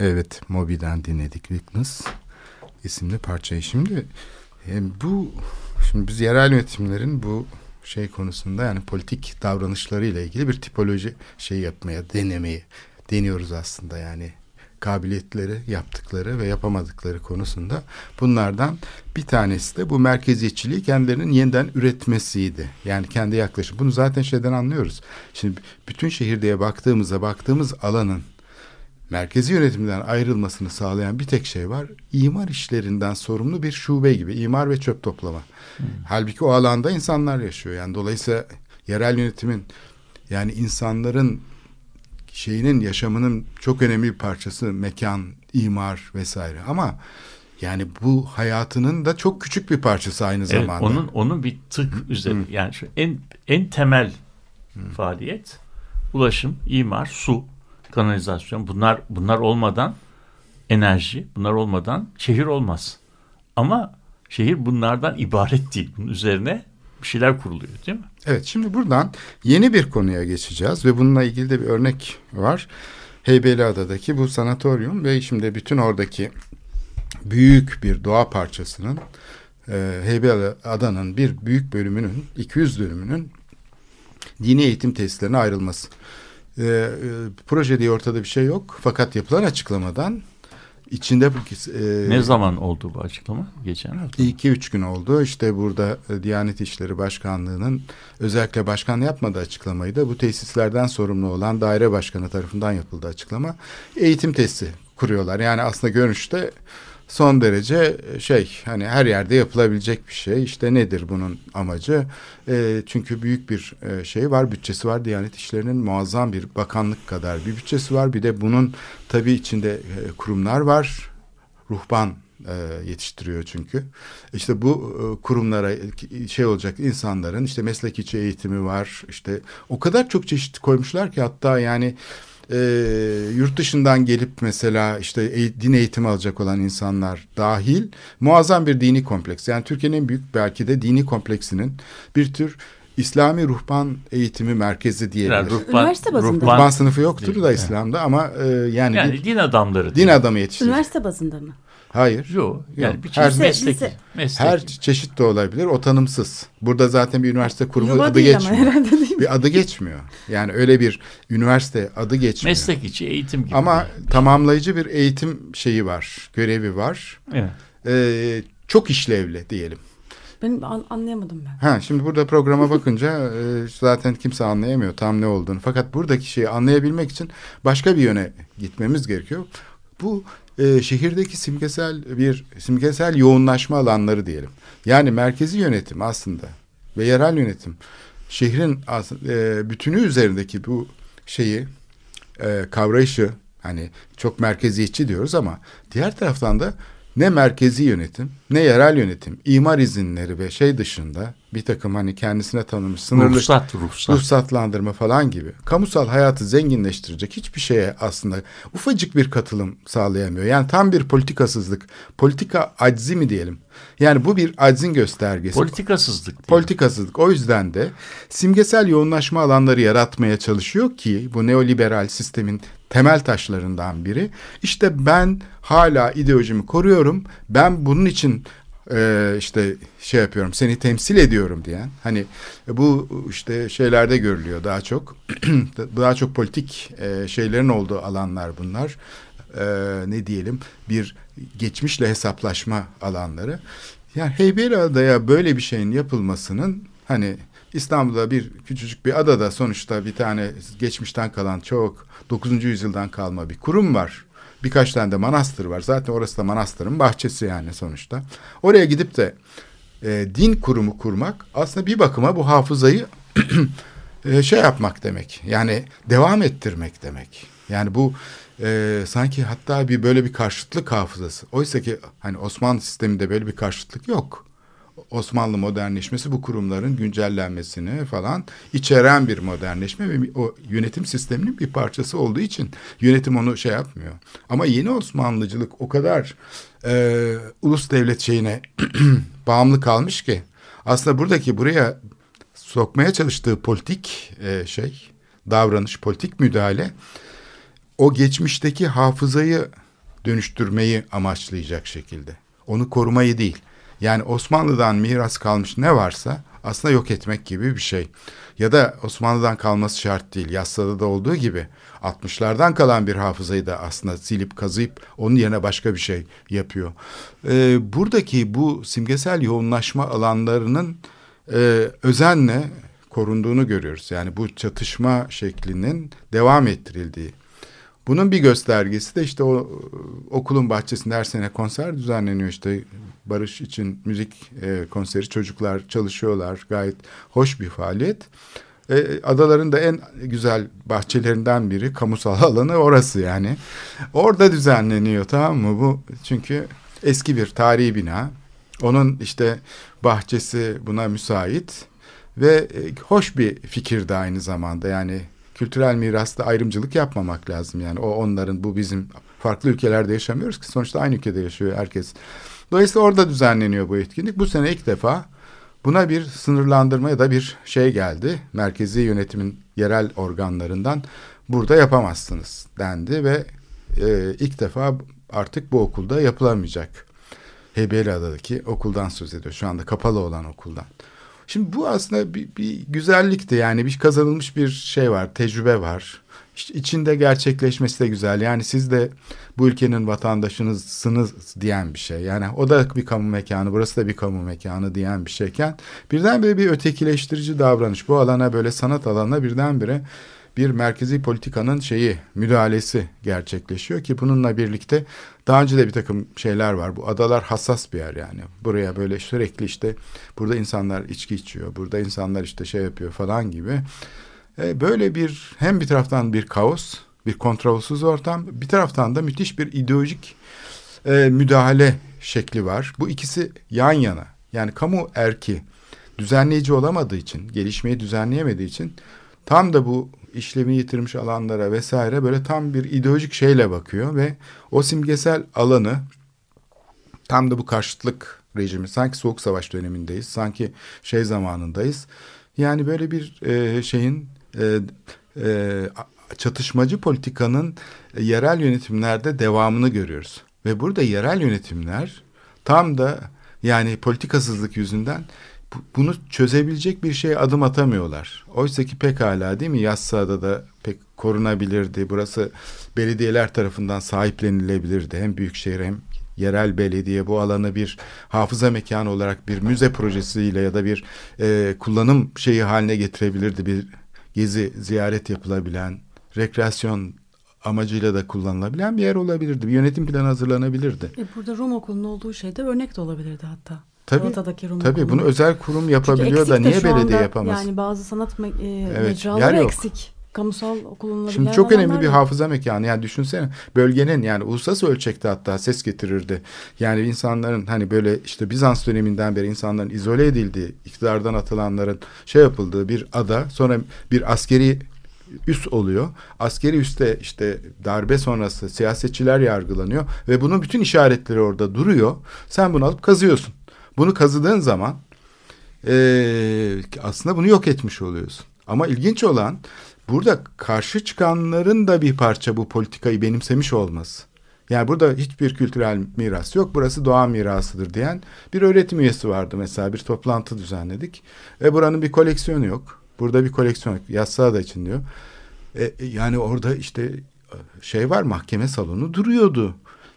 S2: Evet, Moby'den dinledik Weakness isimli parçayı. Şimdi e, bu şimdi biz yerel yönetimlerin bu şey konusunda yani politik davranışları ile ilgili bir tipoloji şey yapmaya, denemeyi deniyoruz aslında yani kabiliyetleri, yaptıkları ve yapamadıkları konusunda bunlardan bir tanesi de bu merkeziyetçiliği kendilerinin yeniden üretmesiydi. Yani kendi yaklaşım. Bunu zaten şeyden anlıyoruz. Şimdi bütün şehirdeye baktığımızda baktığımız alanın merkezi yönetimden ayrılmasını sağlayan bir tek şey var. İmar işlerinden sorumlu bir şube gibi imar ve çöp toplama. Hmm. Halbuki o alanda insanlar yaşıyor. Yani dolayısıyla yerel yönetimin yani insanların şeyinin yaşamının çok önemli bir parçası mekan, imar vesaire. Ama yani bu hayatının da çok küçük bir parçası aynı evet, zamanda.
S4: Onun onun bir tık üzeri. Yani şu en en temel Hı. faaliyet ulaşım, imar, su kanalizasyon bunlar bunlar olmadan enerji bunlar olmadan şehir olmaz. Ama şehir bunlardan ibaret değil. Bunun üzerine bir şeyler kuruluyor değil mi?
S2: Evet şimdi buradan yeni bir konuya geçeceğiz ve bununla ilgili de bir örnek var. Heybeliada'daki bu sanatoryum ve şimdi bütün oradaki büyük bir doğa parçasının e, Heybeliada'nın bir büyük bölümünün 200 dönümünün dini eğitim tesislerine ayrılması. E, e, proje diye ortada bir şey yok. Fakat yapılan açıklamadan içinde
S4: e, ne zaman oldu bu açıklama? Geçen hafta.
S2: İki üç gün oldu. İşte burada e, Diyanet İşleri Başkanlığı'nın özellikle başkan yapmadığı açıklamayı da bu tesislerden sorumlu olan daire başkanı tarafından yapıldı açıklama. Eğitim tesisi kuruyorlar. Yani aslında görünüşte son derece e, şey hani her yerde yapılabilecek bir şey. İşte nedir bunun amacı? E, çünkü büyük bir e, şey var, bütçesi var. Diyanet İşleri'nin muazzam bir bakanlık kadar bir bütçesi var. Bir de bunun tabii içinde e, kurumlar var. ruhban e, yetiştiriyor çünkü. İşte bu e, kurumlara şey olacak insanların işte meslek içi eğitimi var. İşte o kadar çok çeşit koymuşlar ki hatta yani e, yurt dışından gelip mesela işte e, din eğitimi alacak olan insanlar dahil muazzam bir dini kompleks. Yani Türkiye'nin en büyük belki de dini kompleksinin bir tür İslami ruhban eğitimi merkezi diyebilir.
S4: Yani ruhban,
S3: Üniversite bazında.
S4: ruhban-
S2: Ruhban sınıfı yoktur
S4: Değil,
S2: da. İslam'da ama e, yani,
S4: yani
S2: bir
S4: din adamları.
S2: din adamı yetiştirecek.
S3: Üniversite bazında mı?
S2: Hayır.
S4: Yok. Yani
S2: Yok.
S4: bir
S2: Her-
S4: çeşit meslek.
S3: lise.
S4: meslek.
S2: Her çeşit de olabilir. O tanımsız. Burada zaten bir üniversite kurumu
S3: Yuva
S2: adı
S3: değil ama
S2: geçmiyor.
S3: herhalde?
S2: Bir adı geçmiyor. Yani öyle bir üniversite adı geçmiyor.
S4: meslek içi eğitim gibi.
S2: Ama tamamlayıcı bir eğitim şeyi var, görevi var.
S4: Evet.
S2: Ee, çok işlevli diyelim.
S3: Ben an- anlayamadım ben.
S2: Ha, şimdi burada programa bakınca e, zaten kimse anlayamıyor tam ne olduğunu. Fakat buradaki şeyi anlayabilmek için başka bir yöne gitmemiz gerekiyor. Bu e, şehirdeki simgesel bir simgesel yoğunlaşma alanları diyelim. Yani merkezi yönetim aslında ve yerel yönetim şehrin e, bütünü üzerindeki bu şeyi e, kavrayışı hani çok merkeziyetçi diyoruz ama diğer taraftan da ne merkezi yönetim ne yerel yönetim imar izinleri ve şey dışında bir takım hani kendisine tanınmış sınırlı
S4: Ruhsat, ruhsat.
S2: ruhsatlandırma falan gibi kamusal hayatı zenginleştirecek hiçbir şeye aslında ufacık bir katılım sağlayamıyor. Yani tam bir politikasızlık, politika aczi mi diyelim? Yani bu bir aczin göstergesi.
S4: Politikasızlık. diyelim.
S2: Politikasızlık. O yüzden de simgesel yoğunlaşma alanları yaratmaya çalışıyor ki bu neoliberal sistemin temel taşlarından biri. İşte ben hala ideolojimi koruyorum. Ben bunun için e, işte şey yapıyorum seni temsil ediyorum diyen hani bu işte şeylerde görülüyor daha çok daha çok politik e, şeylerin olduğu alanlar bunlar E, ne diyelim bir geçmişle hesaplaşma alanları yani Heybeliada'ya böyle bir şeyin yapılmasının hani İstanbul'da bir küçücük bir adada sonuçta bir tane geçmişten kalan çok 9. yüzyıldan kalma bir kurum var. Birkaç tane de manastır var. Zaten orası da manastırın bahçesi yani sonuçta. Oraya gidip de e, din kurumu kurmak aslında bir bakıma bu hafızayı e, şey yapmak demek. Yani devam ettirmek demek. Yani bu e, sanki hatta bir böyle bir karşıtlık hafızası. Oysa ki hani Osmanlı sisteminde böyle bir karşıtlık yok. Osmanlı modernleşmesi bu kurumların güncellenmesini falan içeren bir modernleşme ve o yönetim sisteminin bir parçası olduğu için yönetim onu şey yapmıyor. Ama yeni Osmanlıcılık o kadar e, ulus devlet şeyine bağımlı kalmış ki aslında buradaki buraya sokmaya çalıştığı politik e, şey davranış, politik müdahale o geçmişteki hafızayı dönüştürmeyi amaçlayacak şekilde. Onu korumayı değil. Yani Osmanlı'dan miras kalmış ne varsa aslında yok etmek gibi bir şey. Ya da Osmanlı'dan kalması şart değil. Yassıda da olduğu gibi 60'lardan kalan bir hafızayı da aslında silip kazıyıp onun yerine başka bir şey yapıyor. Ee, buradaki bu simgesel yoğunlaşma alanlarının e, özenle korunduğunu görüyoruz. Yani bu çatışma şeklinin devam ettirildiği. Bunun bir göstergesi de işte o okulun bahçesinde her sene konser düzenleniyor işte barış için müzik e, konseri çocuklar çalışıyorlar gayet hoş bir faaliyet. E, adaların da en güzel bahçelerinden biri kamusal alanı orası yani. Orada düzenleniyor tamam mı bu çünkü eski bir tarihi bina. Onun işte bahçesi buna müsait ve e, hoş bir fikir de aynı zamanda yani kültürel mirasta ayrımcılık yapmamak lazım. Yani o onların bu bizim farklı ülkelerde yaşamıyoruz ki sonuçta aynı ülkede yaşıyor herkes. Dolayısıyla orada düzenleniyor bu etkinlik. Bu sene ilk defa buna bir sınırlandırma ya da bir şey geldi. Merkezi yönetimin yerel organlarından burada yapamazsınız dendi ve e, ilk defa artık bu okulda yapılamayacak. Heybeliada'daki okuldan söz ediyor. Şu anda kapalı olan okuldan. Şimdi bu aslında bir, bir güzellikti yani bir kazanılmış bir şey var, tecrübe var. İşte içinde gerçekleşmesi de güzel. Yani siz de bu ülkenin vatandaşınızsınız diyen bir şey. Yani o da bir kamu mekanı, burası da bir kamu mekanı diyen bir şeyken birdenbire bir ötekileştirici davranış. Bu alana böyle sanat alanına birdenbire bir merkezi politikanın şeyi müdahalesi gerçekleşiyor ki bununla birlikte daha önce de bir takım şeyler var. Bu adalar hassas bir yer yani. Buraya böyle sürekli işte burada insanlar içki içiyor. Burada insanlar işte şey yapıyor falan gibi. E, böyle bir hem bir taraftan bir kaos, bir kontrolsüz ortam, bir taraftan da müthiş bir ideolojik e, müdahale şekli var. Bu ikisi yan yana. Yani kamu erki düzenleyici olamadığı için, gelişmeyi düzenleyemediği için tam da bu işlevi yitirmiş alanlara vesaire böyle tam bir ideolojik şeyle bakıyor ve o simgesel alanı tam da bu karşıtlık rejimi sanki soğuk savaş dönemindeyiz sanki şey zamanındayız. Yani böyle bir e, şeyin e, e, çatışmacı politikanın yerel yönetimlerde devamını görüyoruz. Ve burada yerel yönetimler tam da yani politikasızlık yüzünden bunu çözebilecek bir şey adım atamıyorlar. Oysa ki pekala değil mi Yassıada da pek korunabilirdi. Burası belediyeler tarafından sahiplenilebilirdi. Hem büyükşehir hem yerel belediye bu alanı bir hafıza mekanı olarak bir müze projesiyle ya da bir e, kullanım şeyi haline getirebilirdi. Bir gezi ziyaret yapılabilen, rekreasyon amacıyla da kullanılabilen bir yer olabilirdi. Bir yönetim planı hazırlanabilirdi.
S3: E burada Rom okulunun olduğu şey de örnek de olabilirdi hatta.
S2: Tabii,
S3: Galata'daki Rum
S2: tabii bunu özel kurum yapabiliyor da niye belediye yapamaz?
S3: Yani bazı sanat me- e,
S2: Evet,
S3: mecraları eksik. Kamusal okulunun
S2: Şimdi çok önemli bir hafıza mekanı. Yani düşünsene bölgenin yani uluslararası ölçekte hatta ses getirirdi. Yani insanların hani böyle işte Bizans döneminden beri insanların izole edildiği, iktidardan atılanların şey yapıldığı bir ada sonra bir askeri üs oluyor. Askeri üste işte darbe sonrası siyasetçiler yargılanıyor ve bunun bütün işaretleri orada duruyor. Sen bunu alıp kazıyorsun. Bunu kazıdığın zaman eee, aslında bunu yok etmiş oluyorsun. Ama ilginç olan burada karşı çıkanların da bir parça bu politikayı benimsemiş olması. Yani burada hiçbir kültürel miras yok. Burası doğa mirasıdır diyen bir öğretim üyesi vardı mesela. Bir toplantı düzenledik. Ve buranın bir koleksiyonu yok. Burada bir koleksiyon yok. Yassıada için diyor. E, e, yani orada işte e, şey var mahkeme salonu duruyordu.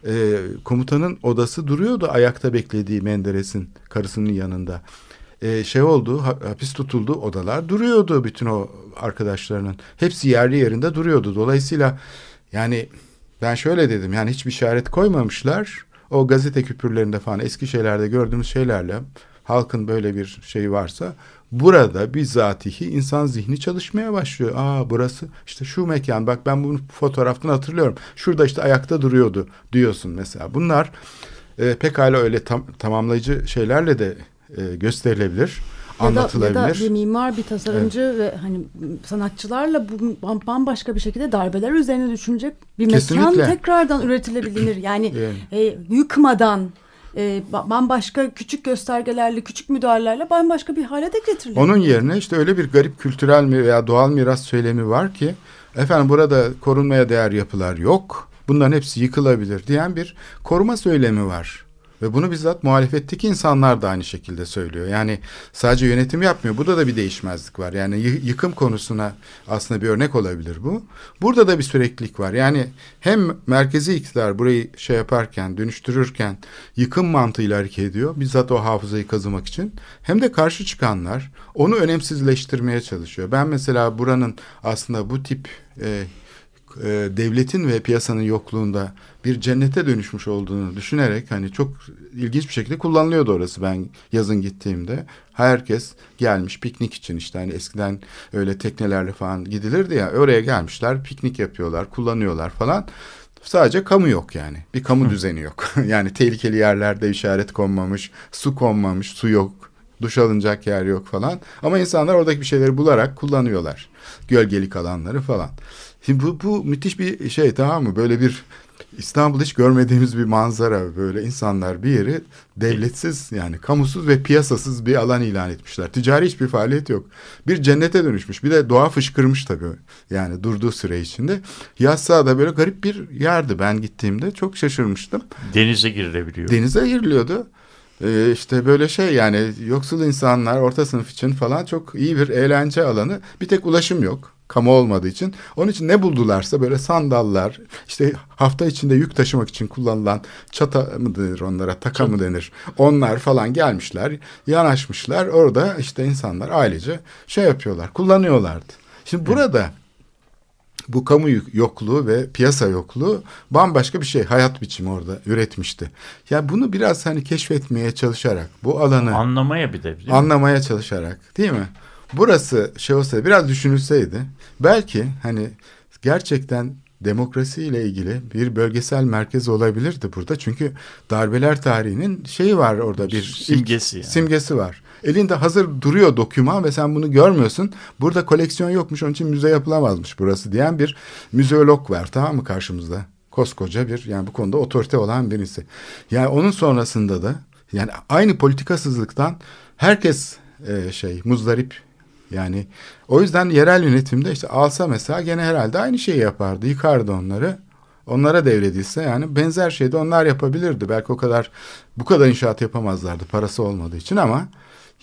S2: E, komutanın odası duruyordu ayakta beklediği Menderes'in karısının yanında. E, şey oldu ha- hapis tutuldu odalar duruyordu bütün o arkadaşlarının. Hepsi yerli yerinde duruyordu. Dolayısıyla yani ben şöyle dedim yani hiçbir işaret koymamışlar. O gazete küpürlerinde falan eski şeylerde gördüğümüz şeylerle halkın böyle bir şeyi varsa burada bizatihi insan zihni çalışmaya başlıyor. Aa burası işte şu mekan bak ben bunu fotoğraftan hatırlıyorum. Şurada işte ayakta duruyordu diyorsun mesela. Bunlar e, pekala öyle tam, tamamlayıcı şeylerle de e, gösterilebilir,
S3: ya
S2: anlatılabilir.
S3: ya da bir mimar, bir tasarımcı ve hani sanatçılarla bu bam- bambaşka bir şekilde darbeler üzerine düşünecek bir
S2: Kesinlikle.
S3: mekan tekrardan üretilebilir. Yani
S2: Yani.
S3: e, yıkmadan e, ba- bambaşka küçük göstergelerle, küçük müdahalelerle bambaşka bir hale de getirilir.
S2: Onun yerine işte öyle bir garip kültürel mi veya doğal miras söylemi var ki efendim burada korunmaya değer yapılar yok. Bunların hepsi yıkılabilir diyen bir koruma söylemi var. Ve bunu bizzat muhalefetteki insanlar da aynı şekilde söylüyor. Yani sadece yönetim yapmıyor. Burada da bir değişmezlik var. Yani yı- yıkım konusuna aslında bir örnek olabilir bu. Burada da bir süreklilik var. Yani hem merkezi iktidar burayı şey yaparken, dönüştürürken yıkım mantığıyla hareket ediyor. Bizzat o hafızayı kazımak için. Hem de karşı çıkanlar onu önemsizleştirmeye çalışıyor. Ben mesela buranın aslında bu tip e, e, devletin ve piyasanın yokluğunda bir cennete dönüşmüş olduğunu düşünerek hani çok ilginç bir şekilde kullanılıyordu orası ben yazın gittiğimde. Herkes gelmiş piknik için işte hani eskiden öyle teknelerle falan gidilirdi ya oraya gelmişler piknik yapıyorlar kullanıyorlar falan. Sadece kamu yok yani. Bir kamu düzeni yok. yani tehlikeli yerlerde işaret konmamış, su konmamış, su yok, duş alınacak yer yok falan. Ama insanlar oradaki bir şeyleri bularak kullanıyorlar. Gölgelik alanları falan. Şimdi bu, bu müthiş bir şey tamam mı? Böyle bir İstanbul'da hiç görmediğimiz bir manzara. Böyle insanlar bir yeri devletsiz yani kamusuz ve piyasasız bir alan ilan etmişler. Ticari hiçbir faaliyet yok. Bir cennete dönüşmüş. Bir de doğa fışkırmış tabii. Yani durduğu süre içinde. Yassıada böyle garip bir yerdi ben gittiğimde. Çok şaşırmıştım.
S4: Denize girilebiliyor.
S2: Denize giriliyordu. Ee, işte böyle şey yani yoksul insanlar orta sınıf için falan çok iyi bir eğlence alanı. Bir tek ulaşım yok kamu olmadığı için. Onun için ne buldularsa böyle sandallar işte hafta içinde yük taşımak için kullanılan çata mı denir onlara taka mı denir. Onlar falan gelmişler yanaşmışlar orada işte insanlar ailece şey yapıyorlar kullanıyorlardı. Şimdi burada bu kamu yokluğu ve piyasa yokluğu bambaşka bir şey hayat biçimi orada üretmişti. Yani bunu biraz hani keşfetmeye çalışarak bu alanı
S4: Anlamaya bir de.
S2: anlamaya çalışarak değil mi? Burası şey olsa biraz düşünülseydi belki hani gerçekten demokrasi ile ilgili bir bölgesel merkez olabilirdi burada. Çünkü darbeler tarihinin şeyi var orada bir
S4: Simgesi yani.
S2: simgesi var. Elinde hazır duruyor doküman ve sen bunu görmüyorsun. Burada koleksiyon yokmuş onun için müze yapılamazmış burası diyen bir müzeolog var tamam mı karşımızda. Koskoca bir yani bu konuda otorite olan birisi. Yani onun sonrasında da yani aynı politikasızlıktan herkes e, şey muzdarip yani o yüzden yerel yönetimde işte alsa mesela gene herhalde aynı şeyi yapardı. Yıkardı onları. Onlara devredilse yani benzer şeyi de onlar yapabilirdi. Belki o kadar bu kadar inşaat yapamazlardı parası olmadığı için ama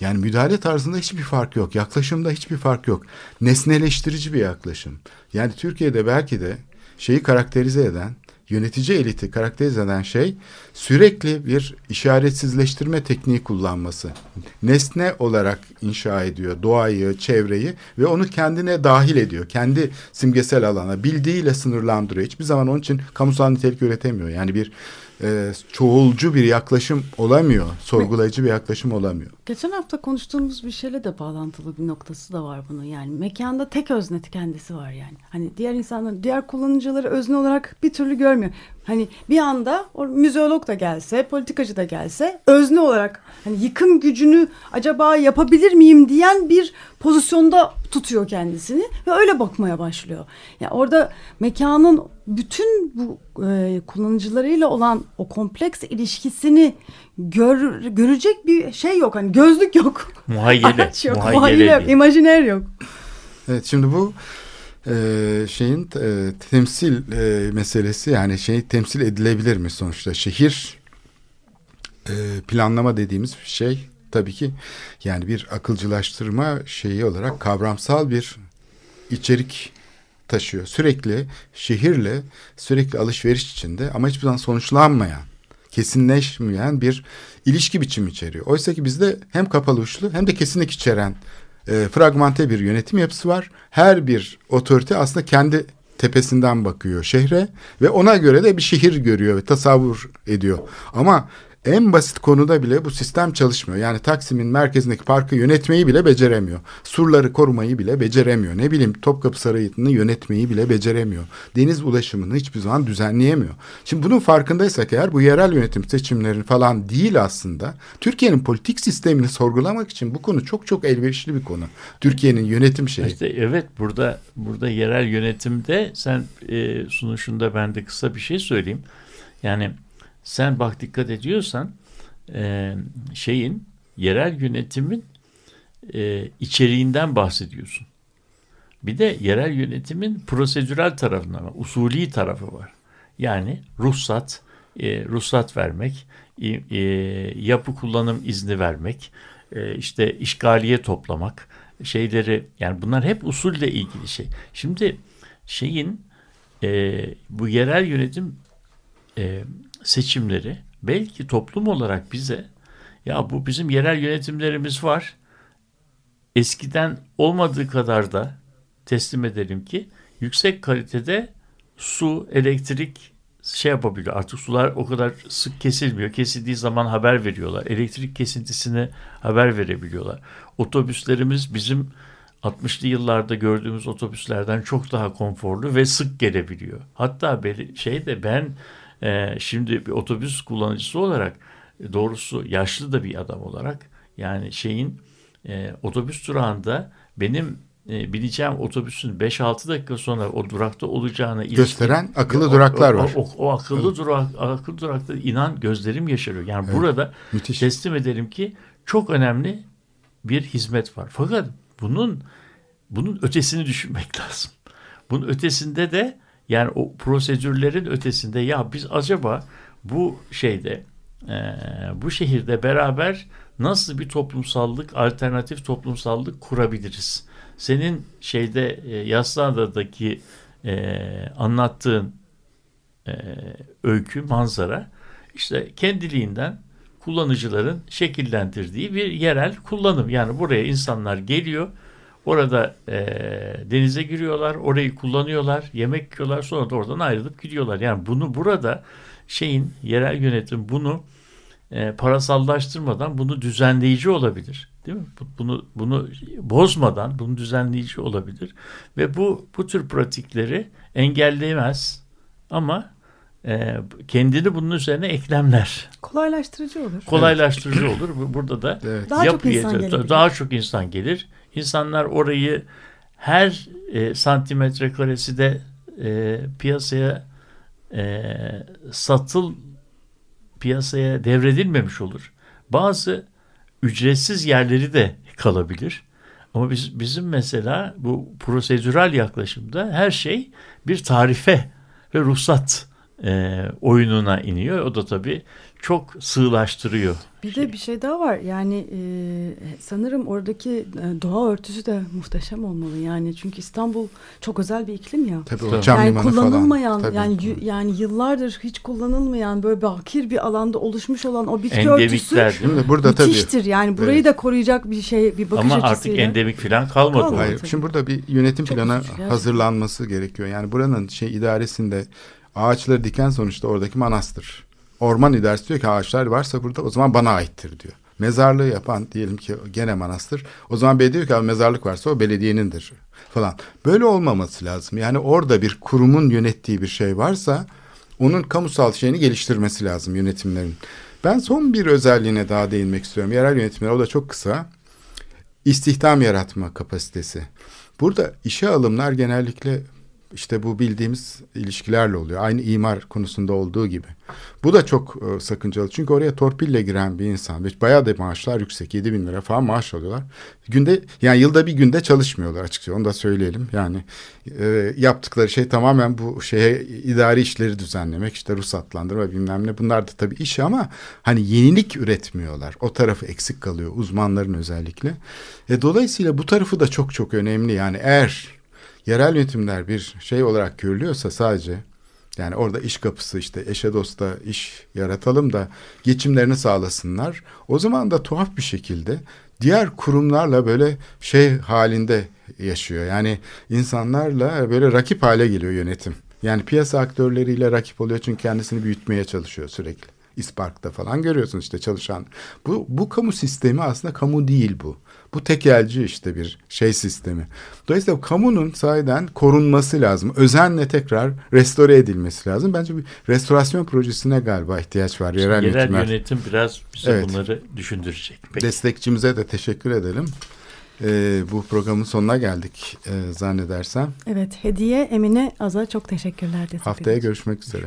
S2: yani müdahale tarzında hiçbir fark yok. Yaklaşımda hiçbir fark yok. Nesneleştirici bir yaklaşım. Yani Türkiye'de belki de şeyi karakterize eden, yönetici eliti karakterize eden şey sürekli bir işaretsizleştirme tekniği kullanması. Nesne olarak inşa ediyor doğayı, çevreyi ve onu kendine dahil ediyor. Kendi simgesel alana bildiğiyle sınırlandırıyor. Hiçbir zaman onun için kamusal nitelik üretemiyor. Yani bir e, çoğulcu bir yaklaşım olamıyor. Sorgulayıcı bir yaklaşım olamıyor.
S3: Geçen hafta konuştuğumuz bir şeyle de bağlantılı bir noktası da var bunun. Yani mekanda tek özne kendisi var yani. Hani diğer insanlar, diğer kullanıcıları özne olarak bir türlü görmüyor. Hani bir anda o müzeolog da gelse, politikacı da gelse özne olarak hani yıkım gücünü acaba yapabilir miyim diyen bir pozisyonda tutuyor kendisini ve öyle bakmaya başlıyor. Yani orada mekanın bütün bu e, kullanıcılarıyla olan o kompleks ilişkisini gör, görecek bir şey yok. Hani gözlük yok.
S4: Muhayyele.
S3: Araç yok.
S4: muhayyele
S3: Muhayyele yok. imajiner yok.
S2: Evet şimdi bu e, şeyin e, temsil e, meselesi yani şey temsil edilebilir mi sonuçta şehir e, planlama dediğimiz bir şey tabii ki yani bir akılcılaştırma şeyi olarak kavramsal bir içerik taşıyor. Sürekli şehirle sürekli alışveriş içinde ama hiçbir zaman sonuçlanmayan, kesinleşmeyen bir ilişki biçimi içeriyor. Oysa ki bizde hem kapalı uçlu hem de kesinlik içeren e, fragmente bir yönetim yapısı var. Her bir otorite aslında kendi tepesinden bakıyor şehre ve ona göre de bir şehir görüyor ve tasavvur ediyor. Ama en basit konuda bile bu sistem çalışmıyor. Yani Taksim'in merkezindeki parkı yönetmeyi bile beceremiyor. Surları korumayı bile beceremiyor. Ne bileyim Topkapı Sarayı'nı yönetmeyi bile beceremiyor. Deniz ulaşımını hiçbir zaman düzenleyemiyor. Şimdi bunun farkındaysak eğer bu yerel yönetim seçimlerini falan değil aslında. Türkiye'nin politik sistemini sorgulamak için bu konu çok çok elverişli bir konu. Türkiye'nin yönetim şeyi.
S4: İşte evet burada burada yerel yönetimde sen e, sunuşunda ben de kısa bir şey söyleyeyim. Yani sen bak dikkat ediyorsan e, şeyin yerel yönetimin e, içeriğinden bahsediyorsun. Bir de yerel yönetimin prosedürel tarafından var, usulî tarafı var. Yani ruhsat, e, ruhsat vermek, e, yapı kullanım izni vermek, e, işte işgaliye toplamak, şeyleri yani bunlar hep usulle ilgili şey. Şimdi şeyin e, bu yerel yönetim e, seçimleri belki toplum olarak bize ya bu bizim yerel yönetimlerimiz var. Eskiden olmadığı kadar da teslim edelim ki yüksek kalitede su, elektrik şey yapabiliyor. Artık sular o kadar sık kesilmiyor. Kesildiği zaman haber veriyorlar. Elektrik kesintisini haber verebiliyorlar. Otobüslerimiz bizim 60'lı yıllarda gördüğümüz otobüslerden çok daha konforlu ve sık gelebiliyor. Hatta şey de ben e, şimdi bir otobüs kullanıcısı olarak doğrusu yaşlı da bir adam olarak yani şeyin e, otobüs durağında benim e, bineceğim otobüsün 5-6 dakika sonra o durakta olacağını
S2: gösteren ilişkin, akıllı duraklar
S4: o,
S2: var.
S4: O, o, o akıllı evet. durak akıllı durakta inan gözlerim yaşarıyor. Yani evet. burada Müthiş. teslim edelim ki çok önemli bir hizmet var. Fakat bunun bunun ötesini düşünmek lazım. Bunun ötesinde de yani o prosedürlerin ötesinde ya biz acaba bu şeyde e, bu şehirde beraber nasıl bir toplumsallık, alternatif toplumsallık kurabiliriz? Senin şeyde e, Yaslıada'daki e, anlattığın e, öykü, manzara işte kendiliğinden kullanıcıların şekillendirdiği bir yerel kullanım. Yani buraya insanlar geliyor, Orada e, denize giriyorlar, orayı kullanıyorlar, yemek yiyorlar, sonra da oradan ayrılıp gidiyorlar. Yani bunu burada şeyin yerel yönetim bunu e, parasallaştırmadan bunu düzenleyici olabilir. Değil mi? Bunu bunu bozmadan bunu düzenleyici olabilir ve bu bu tür pratikleri engelleyemez ama e, kendini bunun üzerine eklemler.
S3: Kolaylaştırıcı olur.
S4: Kolaylaştırıcı olur. Burada da
S2: Evet.
S3: Daha çok insan
S4: daha çok insan gelir. İnsanlar orayı her e, santimetre karesi de e, piyasaya e, satıl piyasaya devredilmemiş olur. Bazı ücretsiz yerleri de kalabilir. Ama biz, bizim mesela bu prosedürel yaklaşımda her şey bir tarife ve ruhsat e, oyununa iniyor. O da tabii çok sığlaştırıyor.
S3: Bir de bir şey daha var. Yani e, sanırım oradaki e, doğa örtüsü de muhteşem olmalı. Yani çünkü İstanbul çok özel bir iklim ya.
S2: Tabii
S4: Tabii.
S2: cam
S3: yani kullanılmayan
S2: falan. Tabii.
S3: yani y- yani yıllardır hiç kullanılmayan böyle bakir bir alanda oluşmuş olan o bitki örtüsü
S4: Endemikler değil mi?
S2: Şimdi burada tabii.
S3: müthiştir. Yani burayı
S2: Evet.
S3: da koruyacak bir şey bir bakış
S4: Ama artık
S3: açısıyla.
S4: endemik falan kalmadı.
S3: Kalmadı.
S2: Hayır.
S3: tabii.
S2: Şimdi burada bir yönetim
S3: Çok
S2: planı hazırlanması gerekiyor. Yani buranın şey idaresinde ağaçları diken sonuçta oradaki manastır. Orman idaresi diyor ki ağaçlar varsa burada o zaman bana aittir diyor. Mezarlığı yapan diyelim ki gene manastır. O zaman belediye diyor ki "Abi mezarlık varsa o belediyenindir falan. Böyle olmaması lazım. Yani orada bir kurumun yönettiği bir şey varsa onun kamusal şeyini geliştirmesi lazım yönetimlerin. Ben son bir özelliğine daha değinmek istiyorum. Yerel yönetimler o da çok kısa. İstihdam yaratma kapasitesi. Burada işe alımlar genellikle işte bu bildiğimiz ilişkilerle oluyor. Aynı imar konusunda olduğu gibi. Bu da çok e, sakıncalı. Çünkü oraya torpille giren bir insan. ve Bayağı da maaşlar yüksek. 7 bin lira falan maaş alıyorlar. Günde yani yılda bir günde çalışmıyorlar açıkçası. Onu da söyleyelim. Yani e, yaptıkları şey tamamen bu şeye idari işleri düzenlemek. işte ruhsatlandırma bilmem ne. Bunlar da tabii iş ama hani yenilik üretmiyorlar. O tarafı eksik kalıyor. Uzmanların özellikle. E, dolayısıyla bu tarafı da çok çok önemli. Yani eğer yerel yönetimler bir şey olarak görülüyorsa sadece yani orada iş kapısı işte eşe dosta iş yaratalım da geçimlerini sağlasınlar. O zaman da tuhaf bir şekilde diğer kurumlarla böyle şey halinde yaşıyor. Yani insanlarla böyle rakip hale geliyor yönetim. Yani piyasa aktörleriyle rakip oluyor çünkü kendisini büyütmeye çalışıyor sürekli. İspark'ta falan görüyorsunuz işte çalışan. Bu, bu kamu sistemi aslında kamu değil bu. Bu tekelci işte bir şey sistemi. Dolayısıyla kamunun sahiden korunması lazım. Özenle tekrar restore edilmesi lazım. Bence bir restorasyon projesine galiba ihtiyaç var. Yerel,
S4: Yerel
S2: yönetimler.
S4: yönetim biraz bize
S2: Evet.
S4: bunları düşündürecek. Peki.
S2: Destekçimize de teşekkür edelim. Ee, bu programın sonuna geldik e, zannedersem.
S3: Evet hediye Emine Az'a çok teşekkürler.
S2: Haftaya görüşmek üzere.